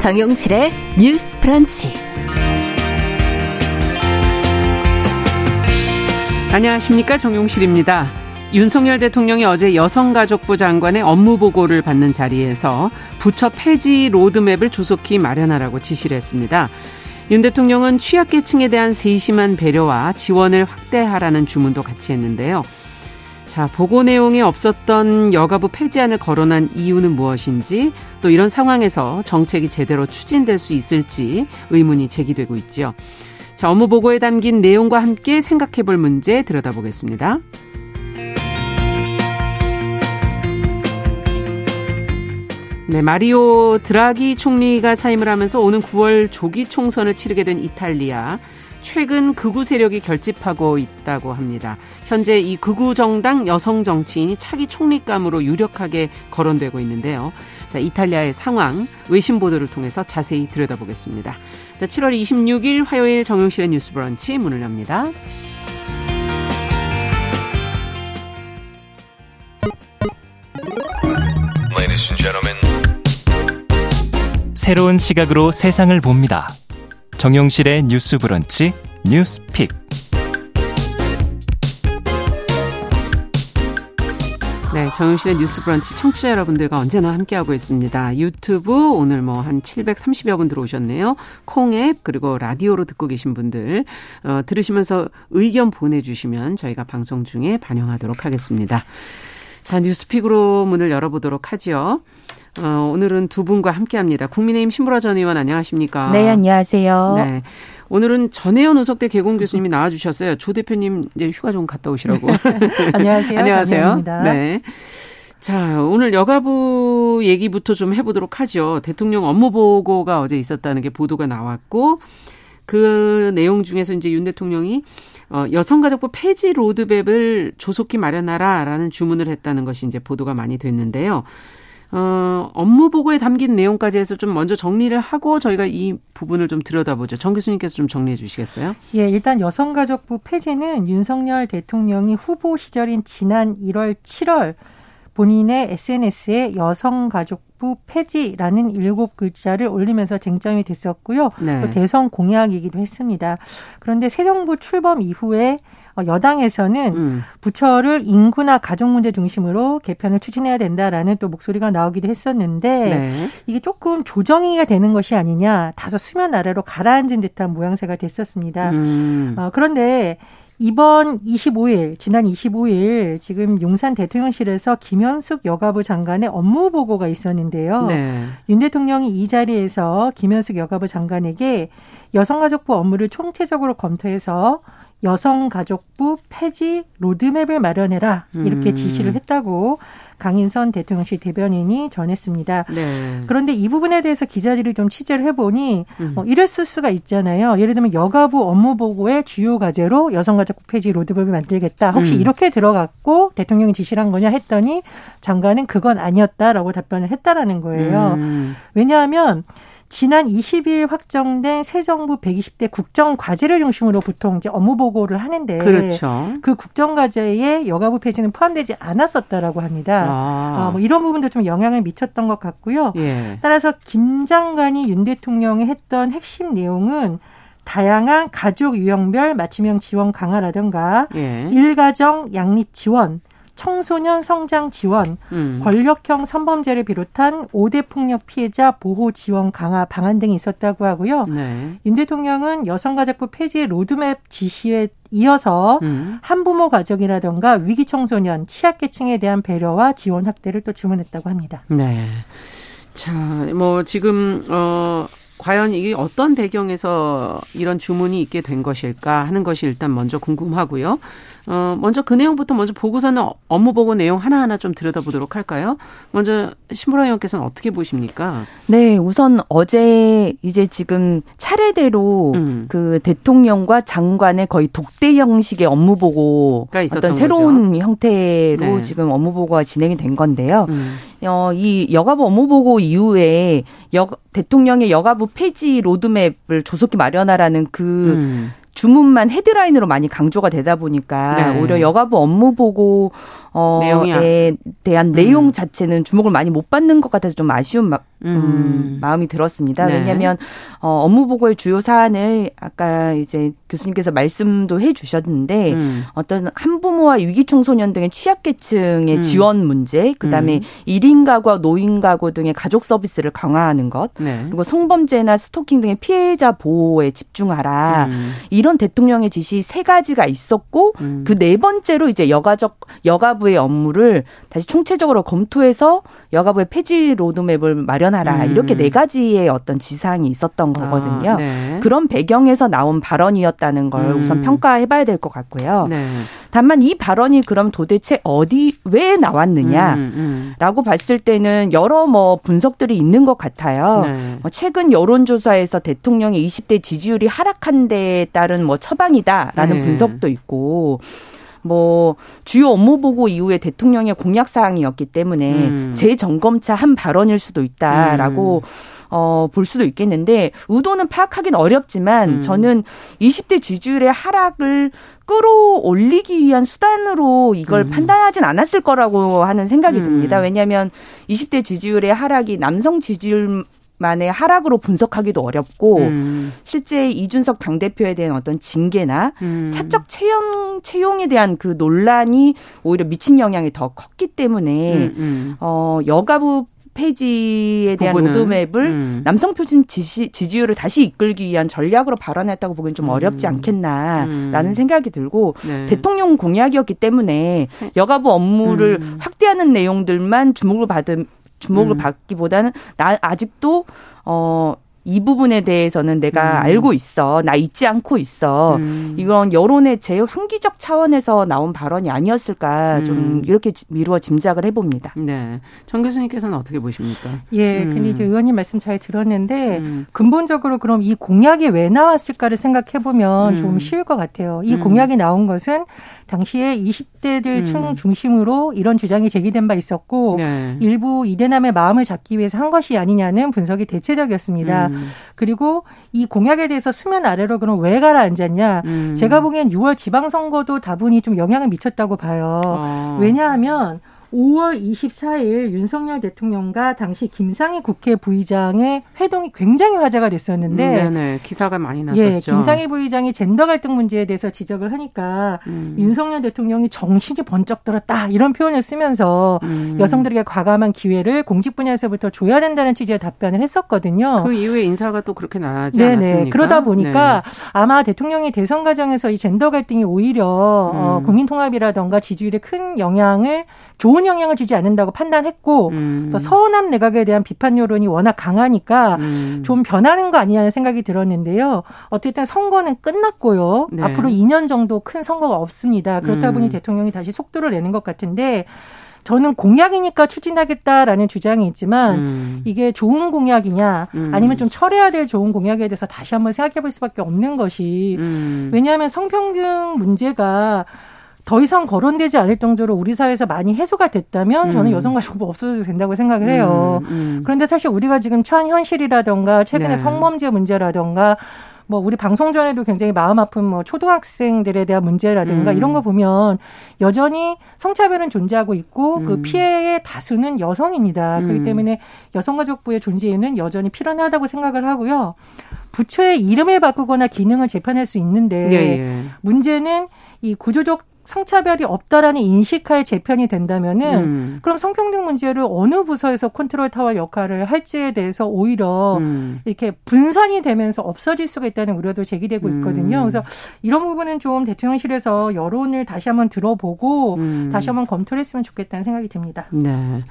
정용실의 뉴스 프런치. 안녕하십니까. 정용실입니다. 윤석열 대통령이 어제 여성가족부 장관의 업무 보고를 받는 자리에서 부처 폐지 로드맵을 조속히 마련하라고 지시를 했습니다. 윤 대통령은 취약계층에 대한 세심한 배려와 지원을 확대하라는 주문도 같이 했는데요. 자, 보고 내용에 없었던 여가부 폐지안을 거론한 이유는 무엇인지 또 이런 상황에서 정책이 제대로 추진될 수 있을지 의문이 제기되고 있죠. 자, 업무 보고에 담긴 내용과 함께 생각해 볼 문제 들여다보겠습니다. 네, 마리오 드라기 총리가 사임을 하면서 오는 9월 조기 총선을 치르게 된 이탈리아. 최근 극우 세력이 결집하고 있다고 합니다. 현재 이 극우 정당 여성 정치인이 차기 총리감으로 유력하게 거론되고 있는데요. 자, 이탈리아의 상황 외신 보도를 통해서 자세히 들여다보겠습니다. 자, 7월 26일 화요일 정용실의 뉴스 브런치 문을 엽니다. 새로운 시각으로 세상을 봅니다. 정용실의 뉴스 브런치 뉴스픽. 네, 정용실의 뉴스 브런치 청취자 여러분들과 언제나 함께하고 있습니다. 유튜브 오늘 뭐 한 730여 분 들어오셨네요. 콩앱 그리고 라디오로 듣고 계신 분들 어, 들으시면서 의견 보내주시면 저희가 방송 중에 반영하도록 하겠습니다. 자, 뉴스픽으로 문을 열어보도록 하지요. 어, 오늘은 두 분과 함께합니다. 국민의힘 신보라 전 의원 안녕하십니까? 네, 안녕하세요. 네. 오늘은 전혜연 우석대 개공 교수님이 나와주셨어요. 조 대표님 이제 휴가 좀 갔다 오시라고. 안녕하세요. 안녕하세요. 네. 자, 오늘 여가부 얘기부터 좀 해보도록 하죠. 대통령 업무 보고가 어제 있었다는 게 보도가 나왔고, 그 내용 중에서 이제 윤 대통령이 어, 여성가족부 폐지 로드맵을 조속히 마련하라라는 주문을 했다는 것이 이제 보도가 많이 됐는데요. 어, 업무 보고에 담긴 내용까지 해서 좀 먼저 정리를 하고 저희가 이 부분을 좀 들여다보죠. 정 교수님께서 좀 정리해 주시겠어요? 예, 일단 여성가족부 폐지는 윤석열 대통령이 후보 시절인 지난 1월, 7월 본인의 SNS에 여성가족부 폐지라는 일곱 글자를 올리면서 쟁점이 됐었고요. 네. 대선 공약이기도 했습니다. 그런데 새 정부 출범 이후에 어, 여당에서는 음. 부처를 인구나 가족 문제 중심으로 개편을 추진해야 된다라는 또 목소리가 나오기도 했었는데 네. 이게 조금 조정이가 되는 것이 아니냐 다소 수면 아래로 가라앉은 듯한 모양새가 됐었습니다. 음. 어, 그런데 이번 25일, 지난 25일 지금 용산 대통령실에서 김현숙 여가부 장관의 업무 보고가 있었는데요. 네. 윤 대통령이 이 자리에서 김현숙 여가부 장관에게 여성가족부 업무를 총체적으로 검토해서 여성가족부 폐지 로드맵을 마련해라 이렇게 음. 지시를 했다고 강인선 대통령실 대변인이 전했습니다. 네. 그런데 이 부분에 대해서 기자들이 좀 취재를 해보니 음. 어, 이랬을 수가 있잖아요. 예를 들면 여가부 업무 보고의 주요 과제로 여성가족부 폐지 로드맵을 만들겠다. 혹시 음. 이렇게 들어갔고 대통령이 지시를 한 거냐 했더니 장관은 그건 아니었다라고 답변을 했다라는 거예요. 음. 왜냐하면 지난 20일 확정된 새 정부 120대 국정 과제를 중심으로 보통 이제 업무 보고를 하는데 그렇죠. 그 국정 과제에 여가부 폐지는 포함되지 않았었다라고 합니다. 아. 어, 뭐 이런 부분도 좀 영향을 미쳤던 것 같고요. 예. 따라서 김 장관이 윤 대통령이 했던 핵심 내용은 다양한 가족 유형별 맞춤형 지원 강화라든가 예. 일가정 양립 지원 청소년 성장 지원, 음. 권력형 성범죄를 비롯한 5대 폭력 피해자 보호 지원 강화 방안 등이 있었다고 하고요. 네. 윤 대통령은 여성가족부 폐지 로드맵 지시에 이어서 음. 한부모 가족이라든가 위기 청소년, 취약계층에 대한 배려와 지원 확대를 또 주문했다고 합니다. 네. 자, 뭐 지금 어 과연 이게 어떤 배경에서 이런 주문이 있게 된 것일까 하는 것이 일단 먼저 궁금하고요. 어, 먼저 그 내용부터 먼저 보고서는 업무 보고 내용 하나하나 좀 들여다보도록 할까요? 먼저 신보라 의원께서는 어떻게 보십니까? 네, 우선 어제 이제 지금 차례대로 음. 그 대통령과 장관의 거의 독대 형식의 업무 보고가 있었던 어떤 새로운 거죠? 형태로 네. 지금 업무 보고가 진행이 된 건데요. 음. 어, 이 여가부 업무 보고 이후에 여, 대통령의 여가부 폐지 로드맵을 조속히 마련하라는 그 음. 주문만 헤드라인으로 많이 강조가 되다 보니까 네. 오히려 여가부 업무 보고 어에 대한 음. 내용 자체는 주목을 많이 못 받는 것 같아서 좀 아쉬운 마, 음. 음. 마음이 들었습니다. 네. 왜냐하면 어, 업무 보고의 주요 사안을 아까 이제 교수님께서 말씀도 해주셨는데 음. 어떤 한부모와 위기 청소년 등의 취약계층의 음. 지원 문제, 그다음에 음. 1인 가구와 노인 가구 등의 가족 서비스를 강화하는 것, 네. 그리고 성범죄나 스토킹 등의 피해자 보호에 집중하라 이런 대통령의 지시 세 가지가 있었고 그네 번째로 이제 여가적 여가 여가부의 업무를 다시 총체적으로 검토해서 여가부의 폐지 로드맵을 마련하라 음. 이렇게 네 가지의 어떤 지상이 있었던 아, 거거든요. 아, 네. 그런 배경에서 나온 발언이었다는 걸 음. 우선 평가해봐야 될 것 같고요. 네. 다만 이 발언이 그럼 도대체 어디 왜 나왔느냐라고 음, 음. 봤을 때는 여러 뭐 분석들이 있는 것 같아요. 네. 뭐 최근 여론조사에서 대통령의 20대 지지율이 하락한 데에 따른 뭐 처방이다라는 네. 분석도 있고. 뭐 주요 업무 보고 이후에 대통령의 공약 사항이었기 때문에 음. 재점검차 한 발언일 수도 있다라고 음. 어, 볼 수도 있겠는데 의도는 파악하기는 어렵지만 음. 저는 20대 지지율의 하락을 끌어올리기 위한 수단으로 이걸 음. 판단하진 않았을 거라고 하는 생각이 음. 듭니다. 왜냐하면 20대 지지율의 하락이 남성 지지율 만의 하락으로 분석하기도 어렵고 음. 실제 이준석 당 대표에 대한 어떤 징계나 음. 사적 채용 채용에 대한 그 논란이 오히려 미친 영향이 더 컸기 때문에 음, 음. 어 여가부 폐지에 대한 부분은, 로드맵을 음. 남성 표준 지시, 지지율을 다시 이끌기 위한 전략으로 발언했다고 보기엔 좀 어렵지 음. 않겠나라는 음. 생각이 들고 네. 대통령 공약이었기 때문에 여가부 업무를 음. 확대하는 내용들만 주목을 받은 주목을 음. 받기보다는 나 아직도 어. 이 부분에 대해서는 내가 음. 알고 있어. 나 잊지 않고 있어. 음. 이건 여론의 제일 환기적 차원에서 나온 발언이 아니었을까 음. 좀 이렇게 미루어 짐작을 해봅니다. 네. 정 교수님께서는 어떻게 보십니까? 예. 음. 근데 이제 의원님 말씀 잘 들었는데 음. 근본적으로 그럼 이 공약이 왜 나왔을까를 생각해보면 좀 음. 쉬울 것 같아요. 이 공약이 나온 것은 당시에 20대들 층 음. 중심으로 이런 주장이 제기된 바 있었고 네. 일부 이대남의 마음을 잡기 위해서 한 것이 아니냐는 분석이 대체적이었습니다. 음. 그리고 이 공약에 대해서 수면 아래로 그럼 왜 가라앉았냐? 음. 제가 보기엔 6월 지방선거도 다분히 좀 영향을 미쳤다고 봐요. 어. 왜냐하면 5월 24일 윤석열 대통령과 당시 김상희 국회 부의장의 회동이 굉장히 화제가 됐었는데 음, 네네 기사가 많이 났었죠. 예, 김상희 부의장이 젠더 갈등 문제에 대해서 지적을 하니까 음. 윤석열 대통령이 정신이 번쩍 들었다 이런 표현을 쓰면서 음. 여성들에게 과감한 기회를 공직 분야에서부터 줘야 된다는 취지의 답변을 했었거든요. 그 이후에 인사가 또 그렇게 나지 네네. 않았습니까? 그러다 보니까 네. 아마 대통령이 대선 과정에서 이 젠더 갈등이 오히려 어, 음. 국민 통합이라던가 지지율에 큰 영향을 좋은 영향을 주지 않는다고 판단했고 음. 또 서운함 내각에 대한 비판 여론이 워낙 강하니까 음. 좀 변하는 거 아니냐는 생각이 들었는데요. 어쨌든 선거는 끝났고요. 네. 앞으로 2년 정도 큰 선거가 없습니다. 그렇다 보니 음. 대통령이 다시 속도를 내는 것 같은데 저는 공약이니까 추진하겠다라는 주장이 있지만 음. 이게 좋은 공약이냐 음. 아니면 좀 철회해야 될 좋은 공약에 대해서 다시 한번 생각해 볼 수밖에 없는 것이 음. 왜냐하면 성평등 문제가 더 이상 거론되지 않을 정도로 우리 사회에서 많이 해소가 됐다면 저는 음. 여성가족부 없어도 된다고 생각을 해요. 음, 음. 그런데 사실 우리가 지금 처한 현실이라던가 최근에 네. 성범죄 문제라던가 뭐 우리 방송 전에도 굉장히 마음 아픈 뭐 초등학생들에 대한 문제라든가 음. 이런 거 보면 여전히 성차별은 존재하고 있고 그 음. 그 피해의 다수는 여성입니다. 음. 그렇기 때문에 여성가족부의 존재는 여전히 필요하다고 생각을 하고요. 부처의 이름을 바꾸거나 기능을 재편할 수 있는데 예, 예. 문제는 이 구조적 성차별이 없다라는 인식하에 재편이 된다면은 음. 그럼 성평등 문제를 어느 부서에서 컨트롤 타워 역할을 할지에 대해서 오히려 음. 이렇게 분산이 되면서 없어질 수가 있다는 우려도 제기되고 음. 있거든요. 음. 그래서 이런 부분은 좀 대통령실에서 여론을 다시 한번 들어보고 음. 다시 한번 검토를 했으면 좋겠다는 생각이 듭니다. 네.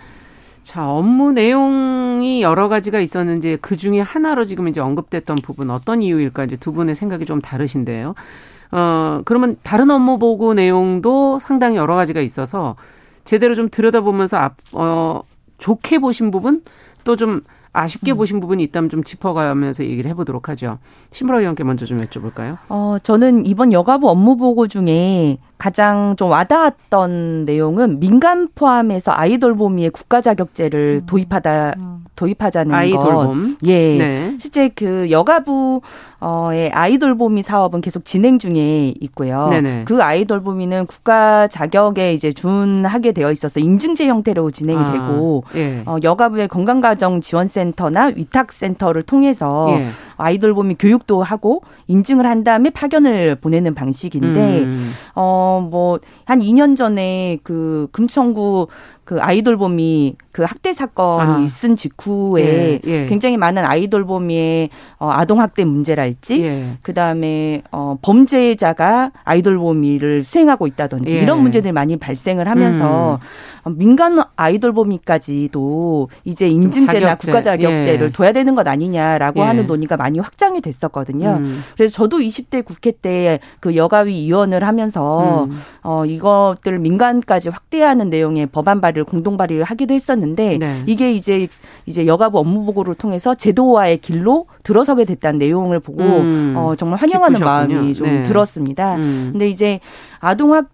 자, 업무 내용이 여러 가지가 있었는지 그 중에 하나로 지금 이제 언급됐던 부분 어떤 이유일까 이제 두 분의 생각이 좀 다르신데요. 어, 그러면 다른 업무 보고 내용도 상당히 여러 가지가 있어서 제대로 좀 들여다보면서 앞, 어, 좋게 보신 부분 또좀 아쉽게 음. 보신 부분이 있다면 좀 짚어가면서 얘기를 해보도록 하죠. 심으라 의원께 먼저 좀 여쭤볼까요? 어, 저는 이번 여가부 업무 보고 중에 가장 좀 와닿았던 내용은 민간 포함해서 아이돌 보미의 국가 자격제를 음. 도입하다 음. 도입하자는 아이 것. 돌봄. 예. 네. 실제 그 여가부 어의 아이돌봄이 사업은 계속 진행 중에 있고요. 네네. 그 아이돌봄이는 국가 자격에 이제 준하게 되어 있어서 인증제 형태로 진행이 아, 되고 예. 어, 여가부의 건강가정 지원센터나 위탁센터를 통해서 예. 아이돌봄이 교육도 하고 인증을 한 다음에 파견을 보내는 방식인데 음. 어뭐 한 2년 전에 그 금천구 그 아이돌봄이 그 학대 사건이 아. 있은 직후에 예, 예. 굉장히 많은 아이돌봄이의 어, 아동 학대 문제랄지 예. 그다음에 어 범죄자가 아이돌봄이를 수행하고 있다든지 예. 이런 문제들이 많이 발생을 하면서 음. 민간 아이돌봄이까지도 이제 인증제나 국가 자격제를 예. 둬야 되는 것 아니냐라고 예. 하는 논의가 많이 확장이 됐었거든요. 음. 그래서 저도 20대 국회 때 그 여가위 위원을 하면서 음. 어 이것들을 민간까지 확대하는 내용의 법안 발의 공동 발의를 하기도 했었는데 네. 이게 이제 이제 여가부 업무 보고를 통해서 제도화의 길로 들어서게 됐다는 내용을 보고 음. 어 정말 환영하는 기쁘셨군요. 마음이 좀 네. 들었습니다. 음. 근데 이제 아동학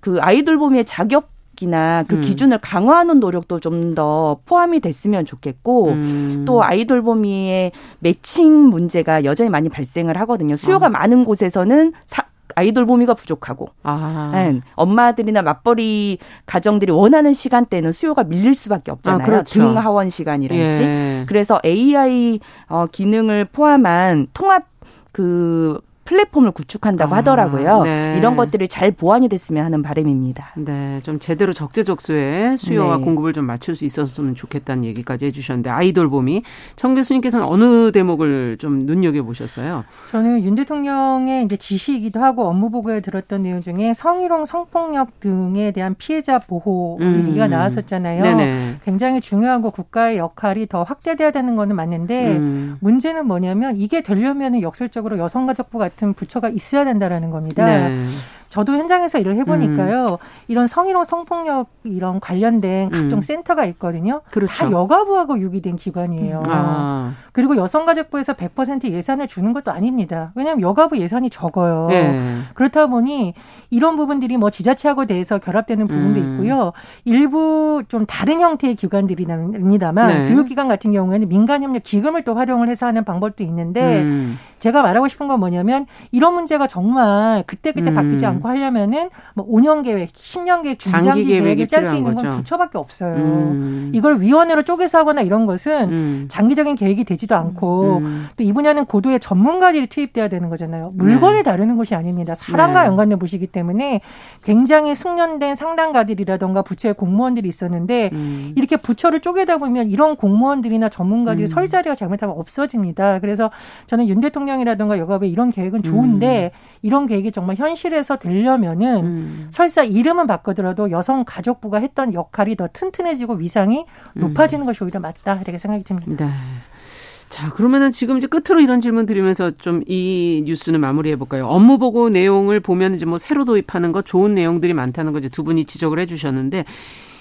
그 아이돌 봄의 자격 이나 그 음. 기준을 강화하는 노력도 좀 더 포함이 됐으면 좋겠고 음. 또 아이돌 봄이의 매칭 문제가 여전히 많이 발생을 하거든요. 수요가 어. 많은 곳에서는 사, 아이돌 보미가 부족하고 아. 네. 엄마들이나 맞벌이 가정들이 원하는 시간대는 수요가 밀릴 수밖에 없잖아요. 아, 그렇죠. 등하원 시간이랄지. 예. 그래서 AI 어, 기능을 포함한 통합 그 플랫폼을 구축한다고 아, 하더라고요. 네. 이런 것들이 잘 보완이 됐으면 하는 바람입니다. 네, 좀 제대로 적재적소에 수요와 네. 공급을 좀 맞출 수 있었으면 좋겠다는 얘기까지 해주셨는데 아이돌 봄이 청 교수님께서는 어느 대목을 좀 눈여겨 보셨어요? 저는 윤 대통령의 이제 지시이기도 하고 업무 보고에 들었던 내용 중에 성희롱, 성폭력 등에 대한 피해자 보호 음. 얘기가 나왔었잖아요. 네네. 굉장히 중요하고 국가의 역할이 더 확대돼야 되는 거는 맞는데 음. 문제는 뭐냐면 이게 되려면 역설적으로 여성가족부 같은 같은 부처가 있어야 된다라는 겁니다. 네. 저도 현장에서 일을 해보니까요. 음. 이런 성희롱 성폭력 이런 관련된 각종 음. 센터가 있거든요. 그렇죠. 다 여가부하고 유기된 기관이에요. 아. 그리고 여성가족부에서 100% 예산을 주는 것도 아닙니다. 왜냐하면 여가부 예산이 적어요. 네. 그렇다 보니 이런 부분들이 뭐 지자체하고 대해서 결합되는 부분도 음. 있고요. 일부 좀 다른 형태의 기관들입니다만 네. 교육기관 같은 경우에는 민간협력 기금을 또 활용을 해서 하는 방법도 있는데 음. 제가 말하고 싶은 건 뭐냐면 이런 문제가 정말 그때그때 음. 바뀌지 않고 하려면은 뭐 5년 계획, 10년 계획, 중장기 계획을 짤 수 있는 건 거죠. 부처밖에 없어요. 음. 이걸 위원회로 쪼개서 하거나 이런 것은 음. 장기적인 계획이 되지도 않고 음. 또이 분야는 고도의 전문가들이 투입돼야 되는 거잖아요. 물건을 네. 다루는 것이 아닙니다. 사람과 네. 연관된 곳이기 때문에 굉장히 숙련된 상담가들이라던가 부처의 공무원들이 있었는데 음. 이렇게 부처를 쪼개다 보면 이런 공무원들이나 전문가들이 음. 설 자리가 잘못하면 없어집니다. 그래서 저는 윤 대통령이라던가 여가부의 이런 계획은 좋은데 음. 이런 계획이 정말 현실에서 되려면은 음. 설사 이름은 바꾸더라도 여성 가족부가 했던 역할이 더 튼튼해지고 위상이 음. 높아지는 것이 오히려 맞다 이렇게 생각이 듭니다. 네. 자, 그러면은 지금 이제 끝으로 이런 질문 드리면서 좀 이 뉴스는 마무리해 볼까요? 업무 보고 내용을 보면 이제 뭐 새로 도입하는 거 좋은 내용들이 많다는 거 이제 두 분이 지적을 해 주셨는데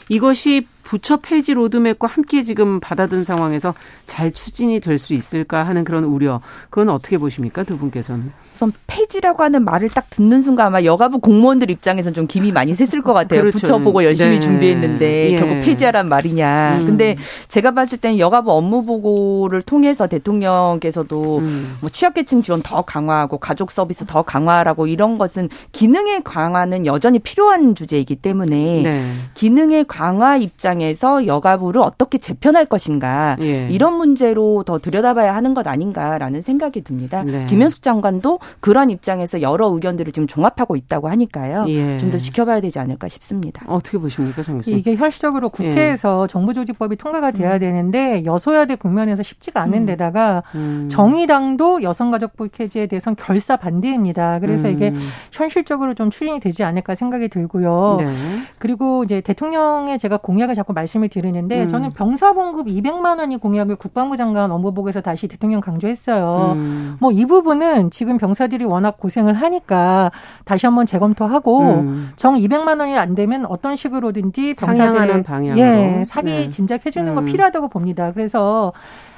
이것이 부처 폐지 로드맵과 함께 지금 받아든 상황에서 잘 추진이 될 수 있을까 하는 그런 우려. 그건 어떻게 보십니까? 두 분께서는. 우선 폐지라고 하는 말을 딱 듣는 순간 아마 여가부 공무원들 입장에서는 좀 김이 많이 샜을 것 같아요. 그렇죠. 부처보고 열심히 네. 준비했는데 예. 결국 폐지하란 말이냐. 음. 근데 제가 봤을 때는 여가부 업무 보고를 통해서 대통령께서도 음. 뭐 취약계층 지원 더 강화하고 가족 서비스 더 강화하라고 이런 것은 기능의 강화는 여전히 필요한 주제이기 때문에 네. 기능의 강화 입장에서 여가부를 어떻게 재편할 것인가 예. 이런 문제로 더 들여다봐야 하는 것 아닌가라는 생각이 듭니다. 네. 김현숙 장관도 그런 입장에서 여러 의견들을 지금 종합하고 있다고 하니까요. 예. 좀더 지켜봐야 되지 않을까 싶습니다. 어떻게 보십니까, 정 교수님? 이게 현실적으로 국회에서 예. 정부조직법이 통과가 돼야 음. 되는데 여소야대 국면에서 쉽지가 않은 음. 데다가 음. 정의당도 여성가족부 폐지에 대해서는 결사 반대입니다. 그래서 이게 음. 현실적으로 좀 추진이 되지 않을까 생각이 들고요. 네. 그리고 이제 대통령의 제가 공약을 자꾸 말씀을 드리는데 음. 저는 병사봉급 200만 원이 공약을 국방부 장관 업무보고에서 다시 대통령 강조했어요. 음. 뭐이 부분은 지금 병 병사들이 워낙 고생을 하니까 다시 한번 재검토하고 음. 정 200만 원이 안 되면 어떤 식으로든지 병사들의 예, 사기 네. 진작해 주는 거 음. 필요하다고 봅니다. 그래서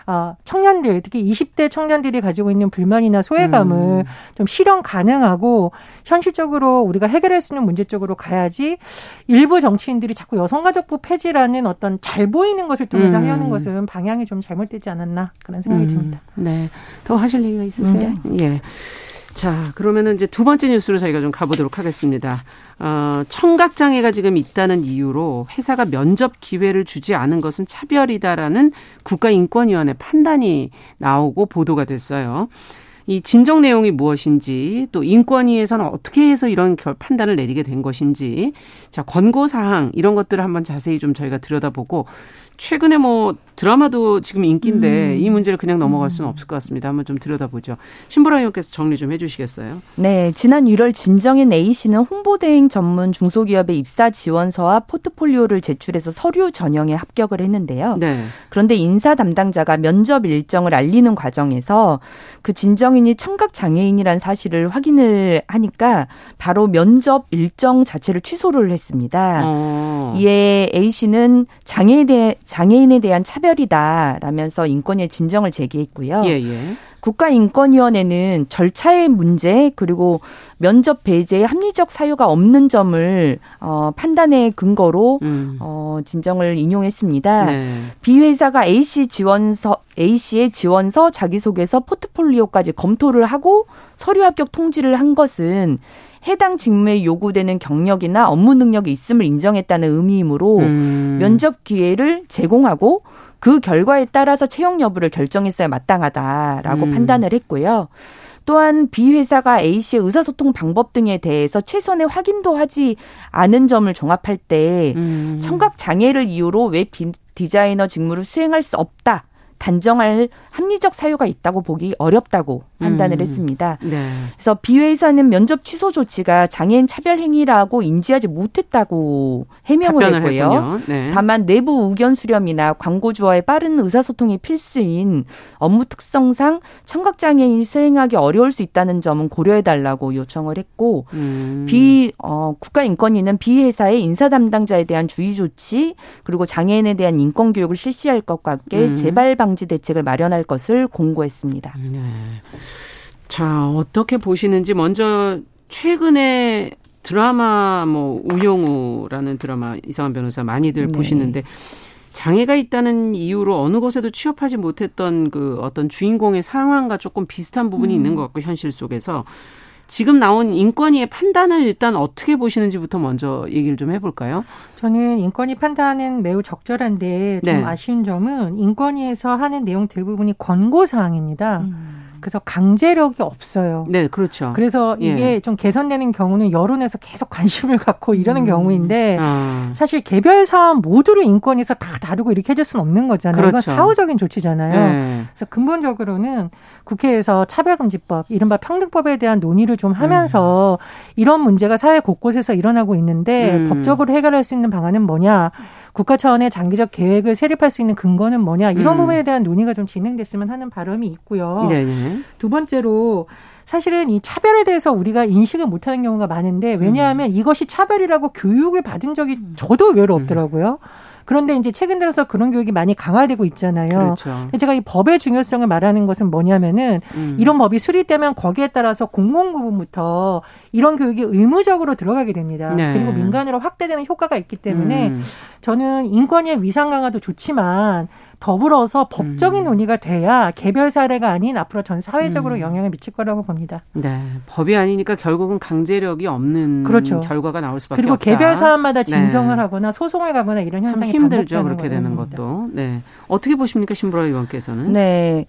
어, 청년들 특히 20대 청년들이 가지고 있는 불만이나 소외감을 음. 좀 실현 가능하고 현실적으로 우리가 해결할 수 있는 문제 쪽으로 가야지 일부 정치인들이 자꾸 여성가족부 폐지라는 어떤 잘 보이는 것을 통해서 음. 하려는 것은 방향이 좀 잘못되지 않았나 그런 생각이 음. 듭니다. 네. 더 하실 얘기가 있으세요? 네. 예. 자, 그러면은 이제 두 번째 뉴스로 저희가 좀 가보도록 하겠습니다. 어, 청각장애가 지금 있다는 이유로 회사가 면접 기회를 주지 않은 것은 차별이다라는 국가인권위원회 판단이 나오고 보도가 됐어요. 이 진정 내용이 무엇인지 또 인권위에서는 어떻게 해서 이런 결 판단을 내리게 된 것인지 자 권고 사항 이런 것들을 한번 자세히 좀 저희가 들여다보고 최근에 뭐 드라마도 지금 인기인데 음. 이 문제를 그냥 넘어갈 수는 없을 것 같습니다. 한번 좀 들여다보죠. 신보라 의원께서 정리 좀 해주시겠어요? 네, 지난 1월 진정인 A 씨는 홍보대행 전문 중소기업의 입사 지원서와 포트폴리오를 제출해서 서류 전형에 합격을 했는데요. 네. 그런데 인사 담당자가 면접 일정을 알리는 과정에서 그 진정인이 청각 장애인이란 사실을 확인을 하니까 바로 면접 일정 자체를 취소를 했습니다. 어. 이에 A 씨는 장애에 대해 장애인에 대한 차별이다라면서 인권의 진정을 제기했고요. 예, 예. 국가인권위원회는 절차의 문제 그리고 면접 배제의 합리적 사유가 없는 점을 어, 판단의 근거로 음. 어, 진정을 인용했습니다. 네. B 회사가 A 씨 지원서 A 씨의 지원서 자기소개서 포트폴리오까지 검토를 하고 서류 합격 통지를 한 것은 해당 직무에 요구되는 경력이나 업무 능력이 있음을 인정했다는 의미이므로 음. 면접 기회를 제공하고 그 결과에 따라서 채용 여부를 결정했어야 마땅하다라고 음. 판단을 했고요. 또한 B 회사가 A 씨의 의사소통 방법 등에 대해서 최선의 확인도 하지 않은 점을 종합할 때 음. 청각 장애를 이유로 웹 디자이너 직무를 수행할 수 없다. 단정할 합리적 사유가 있다고 보기 어렵다고 판단을 음. 했습니다. 네. 그래서 B 회사는 면접 취소 조치가 장애인 차별 행위라고 인지하지 못했다고 해명을 했고요. 네. 다만 내부 의견 수렴이나 광고주와의 빠른 의사소통이 필수인 업무 특성상 청각 장애인이 수행하기 어려울 수 있다는 점은 고려해 달라고 요청을 했고 음. 비 어, 국가인권위는 비회사의 인사 담당자에 대한 주의 조치 그리고 장애인에 대한 인권 교육을 실시할 것과 함께 음. 재발 방지 대책을 마련할 것을 공고했습니다. 네. 자, 어떻게 보시는지 먼저 최근에 드라마 뭐 우영우라는 드라마 이상한 변호사 많이들 네. 보시는데 장애가 있다는 이유로 어느 곳에도 취업하지 못했던 그 어떤 주인공의 상황과 조금 비슷한 부분이 음. 있는 것 같고 현실 속에서 지금 나온 인권위의 판단을 일단 어떻게 보시는지부터 먼저 얘기를 좀 해볼까요? 저는 인권위 판단은 매우 적절한데 좀 네. 아쉬운 점은 인권위에서 하는 내용 대부분이 권고 사항입니다. 음. 그래서 강제력이 없어요. 네, 그렇죠. 그래서 예. 이게 예. 좀 개선되는 경우는 여론에서 계속 관심을 갖고 이러는 음. 경우인데 아. 사실 개별 사안 모두를 인권에서 다 다루고 이렇게 해줄 수는 없는 거잖아요. 그렇죠. 이건 사후적인 조치잖아요. 예. 그래서 근본적으로는 국회에서 차별금지법, 이른바 평등법에 대한 논의를 좀 하면서 음. 이런 문제가 사회 곳곳에서 일어나고 있는데 음. 법적으로 해결할 수 있는 방안은 뭐냐. 국가 차원의 장기적 계획을 세립할 수 있는 근거는 뭐냐 이런 음. 부분에 대한 논의가 좀 진행됐으면 하는 바람이 있고요. 네네. 두 번째로 사실은 이 차별에 대해서 우리가 인식을 못하는 경우가 많은데 왜냐하면 음. 이것이 차별이라고 교육을 받은 적이 저도 외로 음. 없더라고요. 음. 그런데 이제 최근 들어서 그런 교육이 많이 강화되고 있잖아요. 그렇죠. 제가 이 법의 중요성을 말하는 것은 뭐냐면은 음. 이런 법이 수립되면 거기에 따라서 공공 부분부터 이런 교육이 의무적으로 들어가게 됩니다. 네. 그리고 민간으로 확대되는 효과가 있기 때문에 음. 저는 인권의 위상 강화도 좋지만 더불어서 법적인 음. 논의가 돼야 개별 사례가 아닌 앞으로 전 사회적으로 음. 영향을 미칠 거라고 봅니다. 네, 법이 아니니까 결국은 강제력이 없는 그렇죠. 결과가 나올 수밖에 그리고 없다. 그리고 개별 사안마다 네. 진정을 네. 하거나 소송을 가거나 이런 현상이 힘들죠. 그렇게 되는 겁니다. 것도. 네, 어떻게 보십니까, 신보라 의원께서는? 네,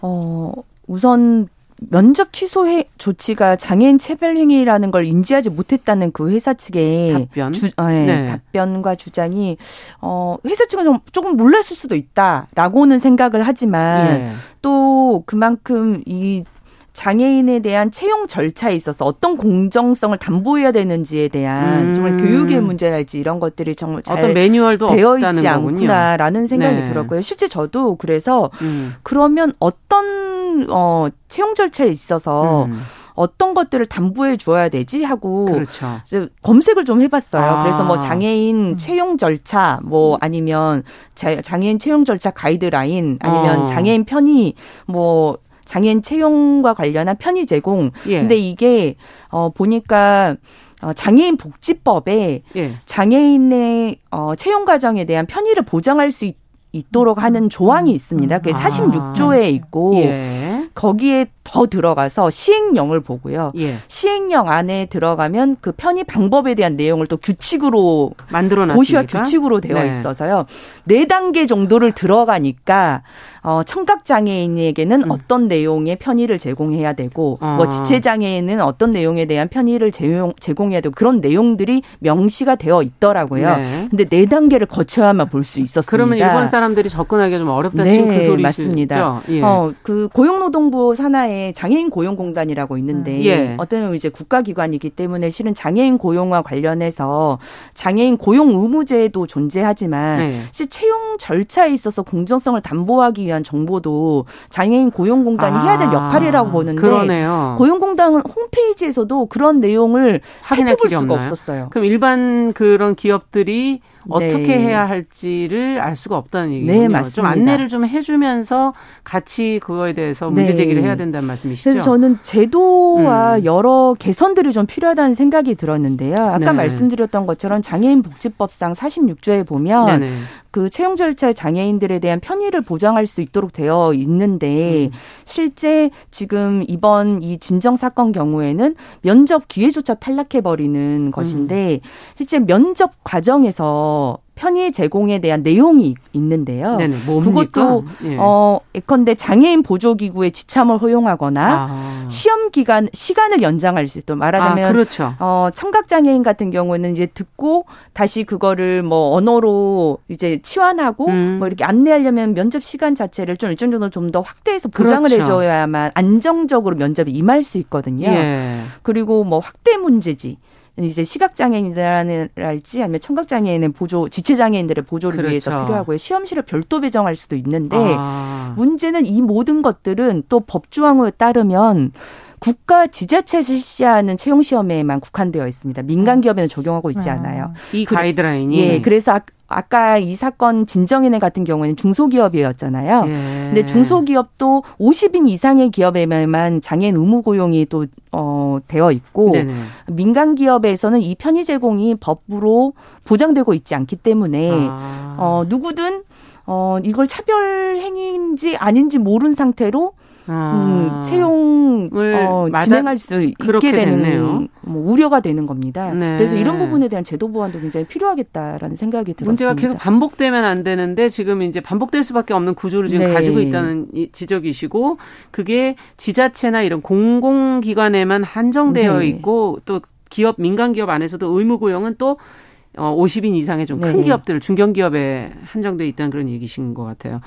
어 우선 면접 취소 해, 조치가 장애인 차별 행위라는 걸 인지하지 못했다는 그 회사 측의 답변, 주, 어, 네, 네. 답변과 주장이 어 회사 측은 좀 조금 몰랐을 수도 있다라고는 생각을 하지만 예. 또 그만큼 이 장애인에 대한 채용 절차에 있어서 어떤 공정성을 담보해야 되는지에 대한 음. 정말 교육의 문제랄지 이런 것들이 정말 잘 어떤 매뉴얼도 되어 있지 않구나라는 생각이 네. 들었고요. 실제 저도 그래서 음. 그러면 어떤 어 채용 절차에 있어서 음. 어떤 것들을 담보해 줘야 되지 하고 그렇죠. 검색을 좀 해봤어요. 아. 그래서 뭐 장애인 음. 채용 절차, 뭐 아니면 장애인 채용 절차 가이드라인, 아니면 어. 장애인 편의, 뭐 장애인 채용과 관련한 편의 제공. 예. 근데 이게 어 보니까 어, 장애인 복지법에 예. 장애인의 어, 채용 과정에 대한 편의를 보장할 수 있, 있도록 하는 조항이 있습니다. 그게 46조에 아. 있고 예. 거기에 더 들어가서 시행령을 보고요. 예. 시행령 안에 들어가면 그 편의 방법에 대한 내용을 또 규칙으로 만들어 놨습니까? 고시와 규칙으로 되어 네. 있어서요. 네 단계 정도를 들어가니까 어 청각 장애인에게는 음. 어떤 내용의 편의를 제공해야 되고 어. 뭐 지체 장애인은 어떤 내용에 대한 편의를 제공, 제공해야 되고 그런 내용들이 명시가 되어 있더라고요. 네. 근데 네 단계를 거쳐야만 볼 수 있었습니다. 그러면 일본 사람들이 접근하기 좀 어렵다 네, 그 소리죠. 맞습니다. 예. 어 그 고용노동부 산하에 장애인 고용공단이라고 있는데 음. 예. 어떤 이제 국가기관이기 때문에 실은 장애인 고용과 관련해서 장애인 고용 의무제도 존재하지만 네. 실 채용 절차에 있어서 공정성을 담보하기 위한 정보도 장애인 고용공단이 아, 해야 될 역할이라고 보는데 그러네요. 고용공단 홈페이지에서도 그런 내용을 확인할 수가 없나요? 없었어요. 그럼 일반 그런 기업들이 어떻게 네. 해야 할지를 알 수가 없다는 얘기죠. 네, 맞습니다. 좀 안내를 좀 해주면서 같이 그거에 대해서 문제 네. 제기를 해야 된다는 말씀이시죠. 그래서 저는 제도와 음. 여러 개선들이 좀 필요하다는 생각이 들었는데요. 아까 네. 말씀드렸던 것처럼 장애인 복지법상 46조에 보면. 그 채용 절차의 장애인들에 대한 편의를 보장할 수 있도록 되어 있는데 음. 실제 지금 이번 이 진정 사건 경우에는 면접 기회조차 탈락해 버리는 것인데 음. 실제 면접 과정에서 편의 제공에 대한 내용이 있는데요. 네네, 그것도 예. 어 예컨대 장애인 보조 기구의 지참을 허용하거나 아. 시험 기간 시간을 연장할 수 있도록 말하자면 아, 그렇죠. 어 청각 장애인 같은 경우는 이제 듣고 다시 그거를 뭐 언어로 이제 치환하고 음. 뭐 이렇게 안내하려면 면접 시간 자체를 좀 일정 정도 좀 더 확대해서 보장을 그렇죠. 해줘야만 안정적으로 면접에 임할 수 있거든요. 예. 그리고 뭐 확대 문제지. 이제 시각장애인이라든지 아니면 청각장애인의 보조, 지체장애인들의 보조를 그렇죠. 위해서 필요하고요. 시험실을 별도 배정할 수도 있는데 아. 문제는 이 모든 것들은 또 법조항에 따르면 국가 지자체 실시하는 채용 시험에만 국한되어 있습니다. 민간 기업에는 적용하고 있지 아. 않아요. 이 가이드라인이 예, 그래서 아까 이 사건 진정인의 같은 경우에는 중소기업이었잖아요. 예. 근데 중소기업도 50인 이상의 기업에만 장애인 의무 고용이 또 어, 되어 있고 네네. 민간 기업에서는 이 편의 제공이 법으로 보장되고 있지 않기 때문에 아. 어, 누구든 어, 이걸 차별 행위인지 아닌지 모른 상태로 아. 음, 채용을 어, 진행할 수 있게 되는 뭐 우려가 되는 겁니다. 네. 그래서 이런 부분에 대한 제도 보완도 굉장히 필요하겠다라는 생각이 들었습니다. 문제가 계속 반복되면 안 되는데 지금 이제 반복될 수밖에 없는 구조를 지금 네. 가지고 있다는 지적이시고 그게 지자체나 이런 공공기관에만 한정되어 네. 있고 또 기업 민간 기업 안에서도 의무 고용은 또 어, 50인 이상의 좀 큰 기업들, 중견기업에 한정돼 있다는 그런 얘기신 것 같아요.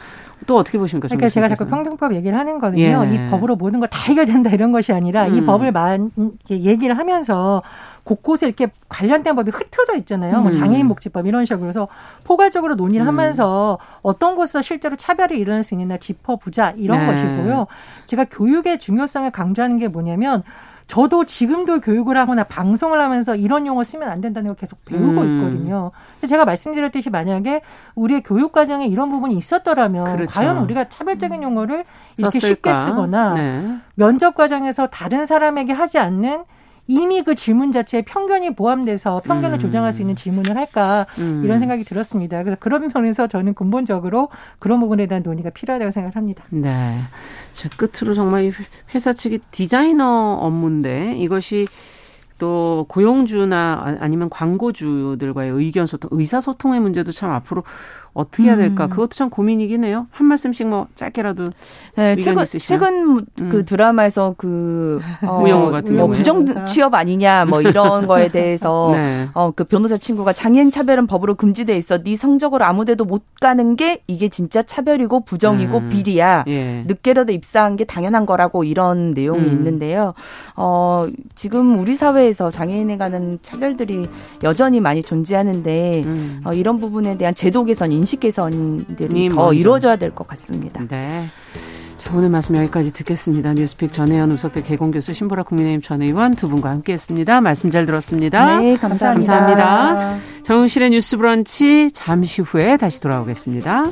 또 어떻게 보십니까? 그러니까 제가 자꾸 평등법 얘기를 하는 거는요. 예. 이 법으로 모든 거 다 해결된다 이런 것이 아니라 음. 이 법을 만 얘기를 하면서 곳곳에 이렇게 관련된 법이 흩어져 있잖아요. 뭐 음. 뭐 장애인 복지법 이런 식으로 그래서 포괄적으로 논의를 음. 하면서 어떤 곳에서 실제로 차별이 일어날 수 있느냐 짚어보자 이런 네. 것이고요. 제가 교육의 중요성을 강조하는 게 뭐냐면 저도 지금도 교육을 하거나 방송을 하면서 이런 용어 쓰면 안 된다는 걸 계속 배우고 음. 있거든요. 제가 말씀드렸듯이 만약에 우리의 교육 과정에 이런 부분이 있었더라면 그렇죠. 과연 우리가 차별적인 용어를 이렇게 썼을까? 쉽게 쓰거나 네. 면접 과정에서 다른 사람에게 하지 않는 이미 그 질문 자체에 편견이 포함돼서 편견을 음. 조장할 수 있는 질문을 할까 음. 이런 생각이 들었습니다. 그래서 그런 면에서 저는 근본적으로 그런 부분에 대한 논의가 필요하다고 생각을 합니다. 네. 제 끝으로 정말 회사 측이 디자이너 업무인데 이것이 또 고용주나 아니면 광고주들과의 의견 소통, 의사소통의 문제도 참 앞으로 어떻게 해야 될까? 음. 그것도 참 고민이긴 해요. 한 말씀씩 뭐 짧게라도 네, 최근 있으시면. 최근 음. 그 드라마에서 그 어, 무용호 같은 뭐 부정 취업 아니냐 뭐 이런 거에 대해서 네. 어그 변호사 친구가 장애인 차별은 법으로 금지돼 있어. 네 성적으로 아무데도 못 가는 게 이게 진짜 차별이고 부정이고 음. 비리야. 예. 늦게라도 입사한 게 당연한 거라고 이런 내용이 음. 있는데요. 어 지금 우리 사회에서 장애인에 관한 차별들이 여전히 많이 존재하는데 음. 어, 이런 부분에 대한 제도 개선 인식 개선들이 더 먼저. 이루어져야 될 것 같습니다. 네. 자, 오늘 말씀 여기까지 듣겠습니다. 뉴스픽 전혜연 우석대 개공교수 신보라 국민의힘 전 의원 두 분과 함께했습니다. 말씀 잘 들었습니다. 네, 감사합니다. 감사합니다. 정은실의 뉴스 브런치 잠시 후에 다시 돌아오겠습니다.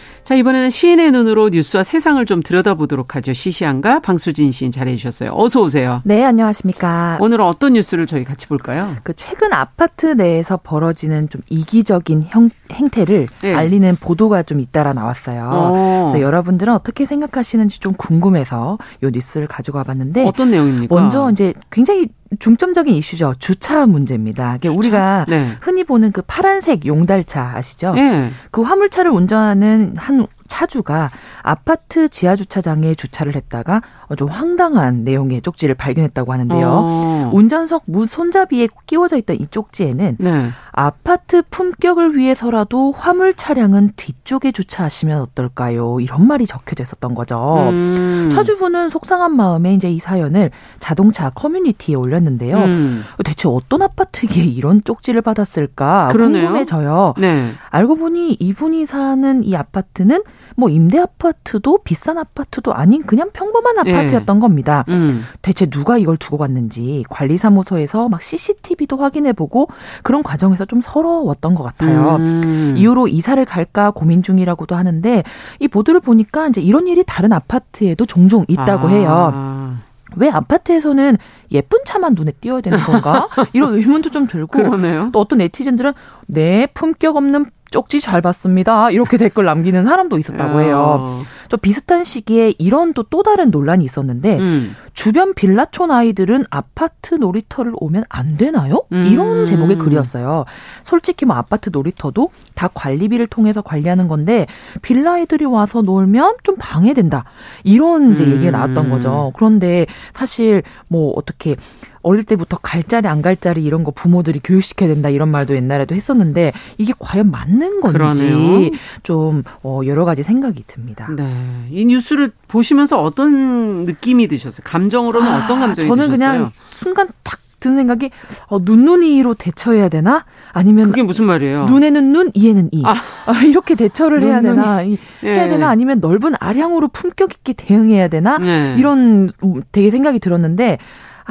자, 이번에는 시인의 눈으로 뉴스와 세상을 좀 들여다보도록 하죠. 시시한가 방수진 시인 잘해 주셨어요. 어서 오세요. 네, 안녕하십니까. 오늘은 어떤 뉴스를 저희 같이 볼까요? 그 최근 아파트 내에서 벌어지는 좀 이기적인 형, 행태를 네. 알리는 보도가 좀 잇따라 나왔어요. 어. 그래서 여러분들은 어떻게 생각하시는지 좀 궁금해서 이 뉴스를 가지고 와봤는데 어떤 내용입니까? 먼저 이제 굉장히 중점적인 이슈죠. 주차 문제입니다. 주차? 우리가 네. 흔히 보는 그 파란색 용달차 아시죠? 네. 그 화물차를 운전하는 한 차주가 아파트 지하 주차장에 주차를 했다가 좀 황당한 내용의 쪽지를 발견했다고 하는데요. 어. 운전석 무 손잡이에 끼워져 있던 이 쪽지에는 네. 아파트 품격을 위해서라도 화물 차량은 뒤쪽에 주차하시면 어떨까요? 이런 말이 적혀져 있었던 거죠. 음. 차주분은 속상한 마음에 이제 이 사연을 자동차 커뮤니티에 올렸는데요. 음. 대체 어떤 아파트기에 이런 쪽지를 받았을까 그러네요. 궁금해져요. 네. 알고 보니 이분이 사는 이 아파트는 뭐 임대 아파트도 비싼 아파트도 아닌 그냥 평범한 예. 아파트였던 네. 겁니다. 음. 대체 누가 이걸 두고 갔는지 관리사무소에서 막 CCTV도 확인해보고 그런 과정에서 좀 서러웠던 것 같아요. 음. 이후로 이사를 갈까 고민 중이라고도 하는데 이 보도를 보니까 이제 이런 일이 다른 아파트에도 종종 있다고 아. 해요. 왜 아파트에서는 예쁜 차만 눈에 띄어야 되는 건가? 이런 의문도 좀 들고 그러네요. 또 어떤 네티즌들은 내 품격 없는 쪽지 잘 봤습니다. 이렇게 댓글 남기는 사람도 있었다고 해요. 저 비슷한 시기에 이런 또 또 다른 논란이 있었는데 음. 주변 빌라촌 아이들은 아파트 놀이터를 오면 안 되나요? 음. 이런 제목의 글이었어요. 솔직히 뭐 아파트 놀이터도 다 관리비를 통해서 관리하는 건데 빌라 아이들이 와서 놀면 좀 방해된다. 이런 이제 얘기가 나왔던 거죠. 그런데 사실 뭐 어떻게 어릴 때부터 갈 자리 안 갈 자리 이런 거 부모들이 교육시켜야 된다 이런 말도 옛날에도 했었는데 이게 과연 맞는 건지 그러네요. 좀 어, 여러 가지 생각이 듭니다. 네. 이 뉴스를 보시면서 어떤 느낌이 드셨어요? 감정으로는 아, 어떤 감정이 저는 드셨어요? 저는 그냥 순간 딱 드는 생각이 어, 눈눈이로 대처해야 되나? 아니면 그게 무슨 말이에요? 눈에는 눈, 이에는 이. 아. 아 이렇게 대처를 해야 되나? 이, 네. 해야 되나? 아니면 넓은 아량으로 품격 있게 대응해야 되나? 네. 이런 되게 생각이 들었는데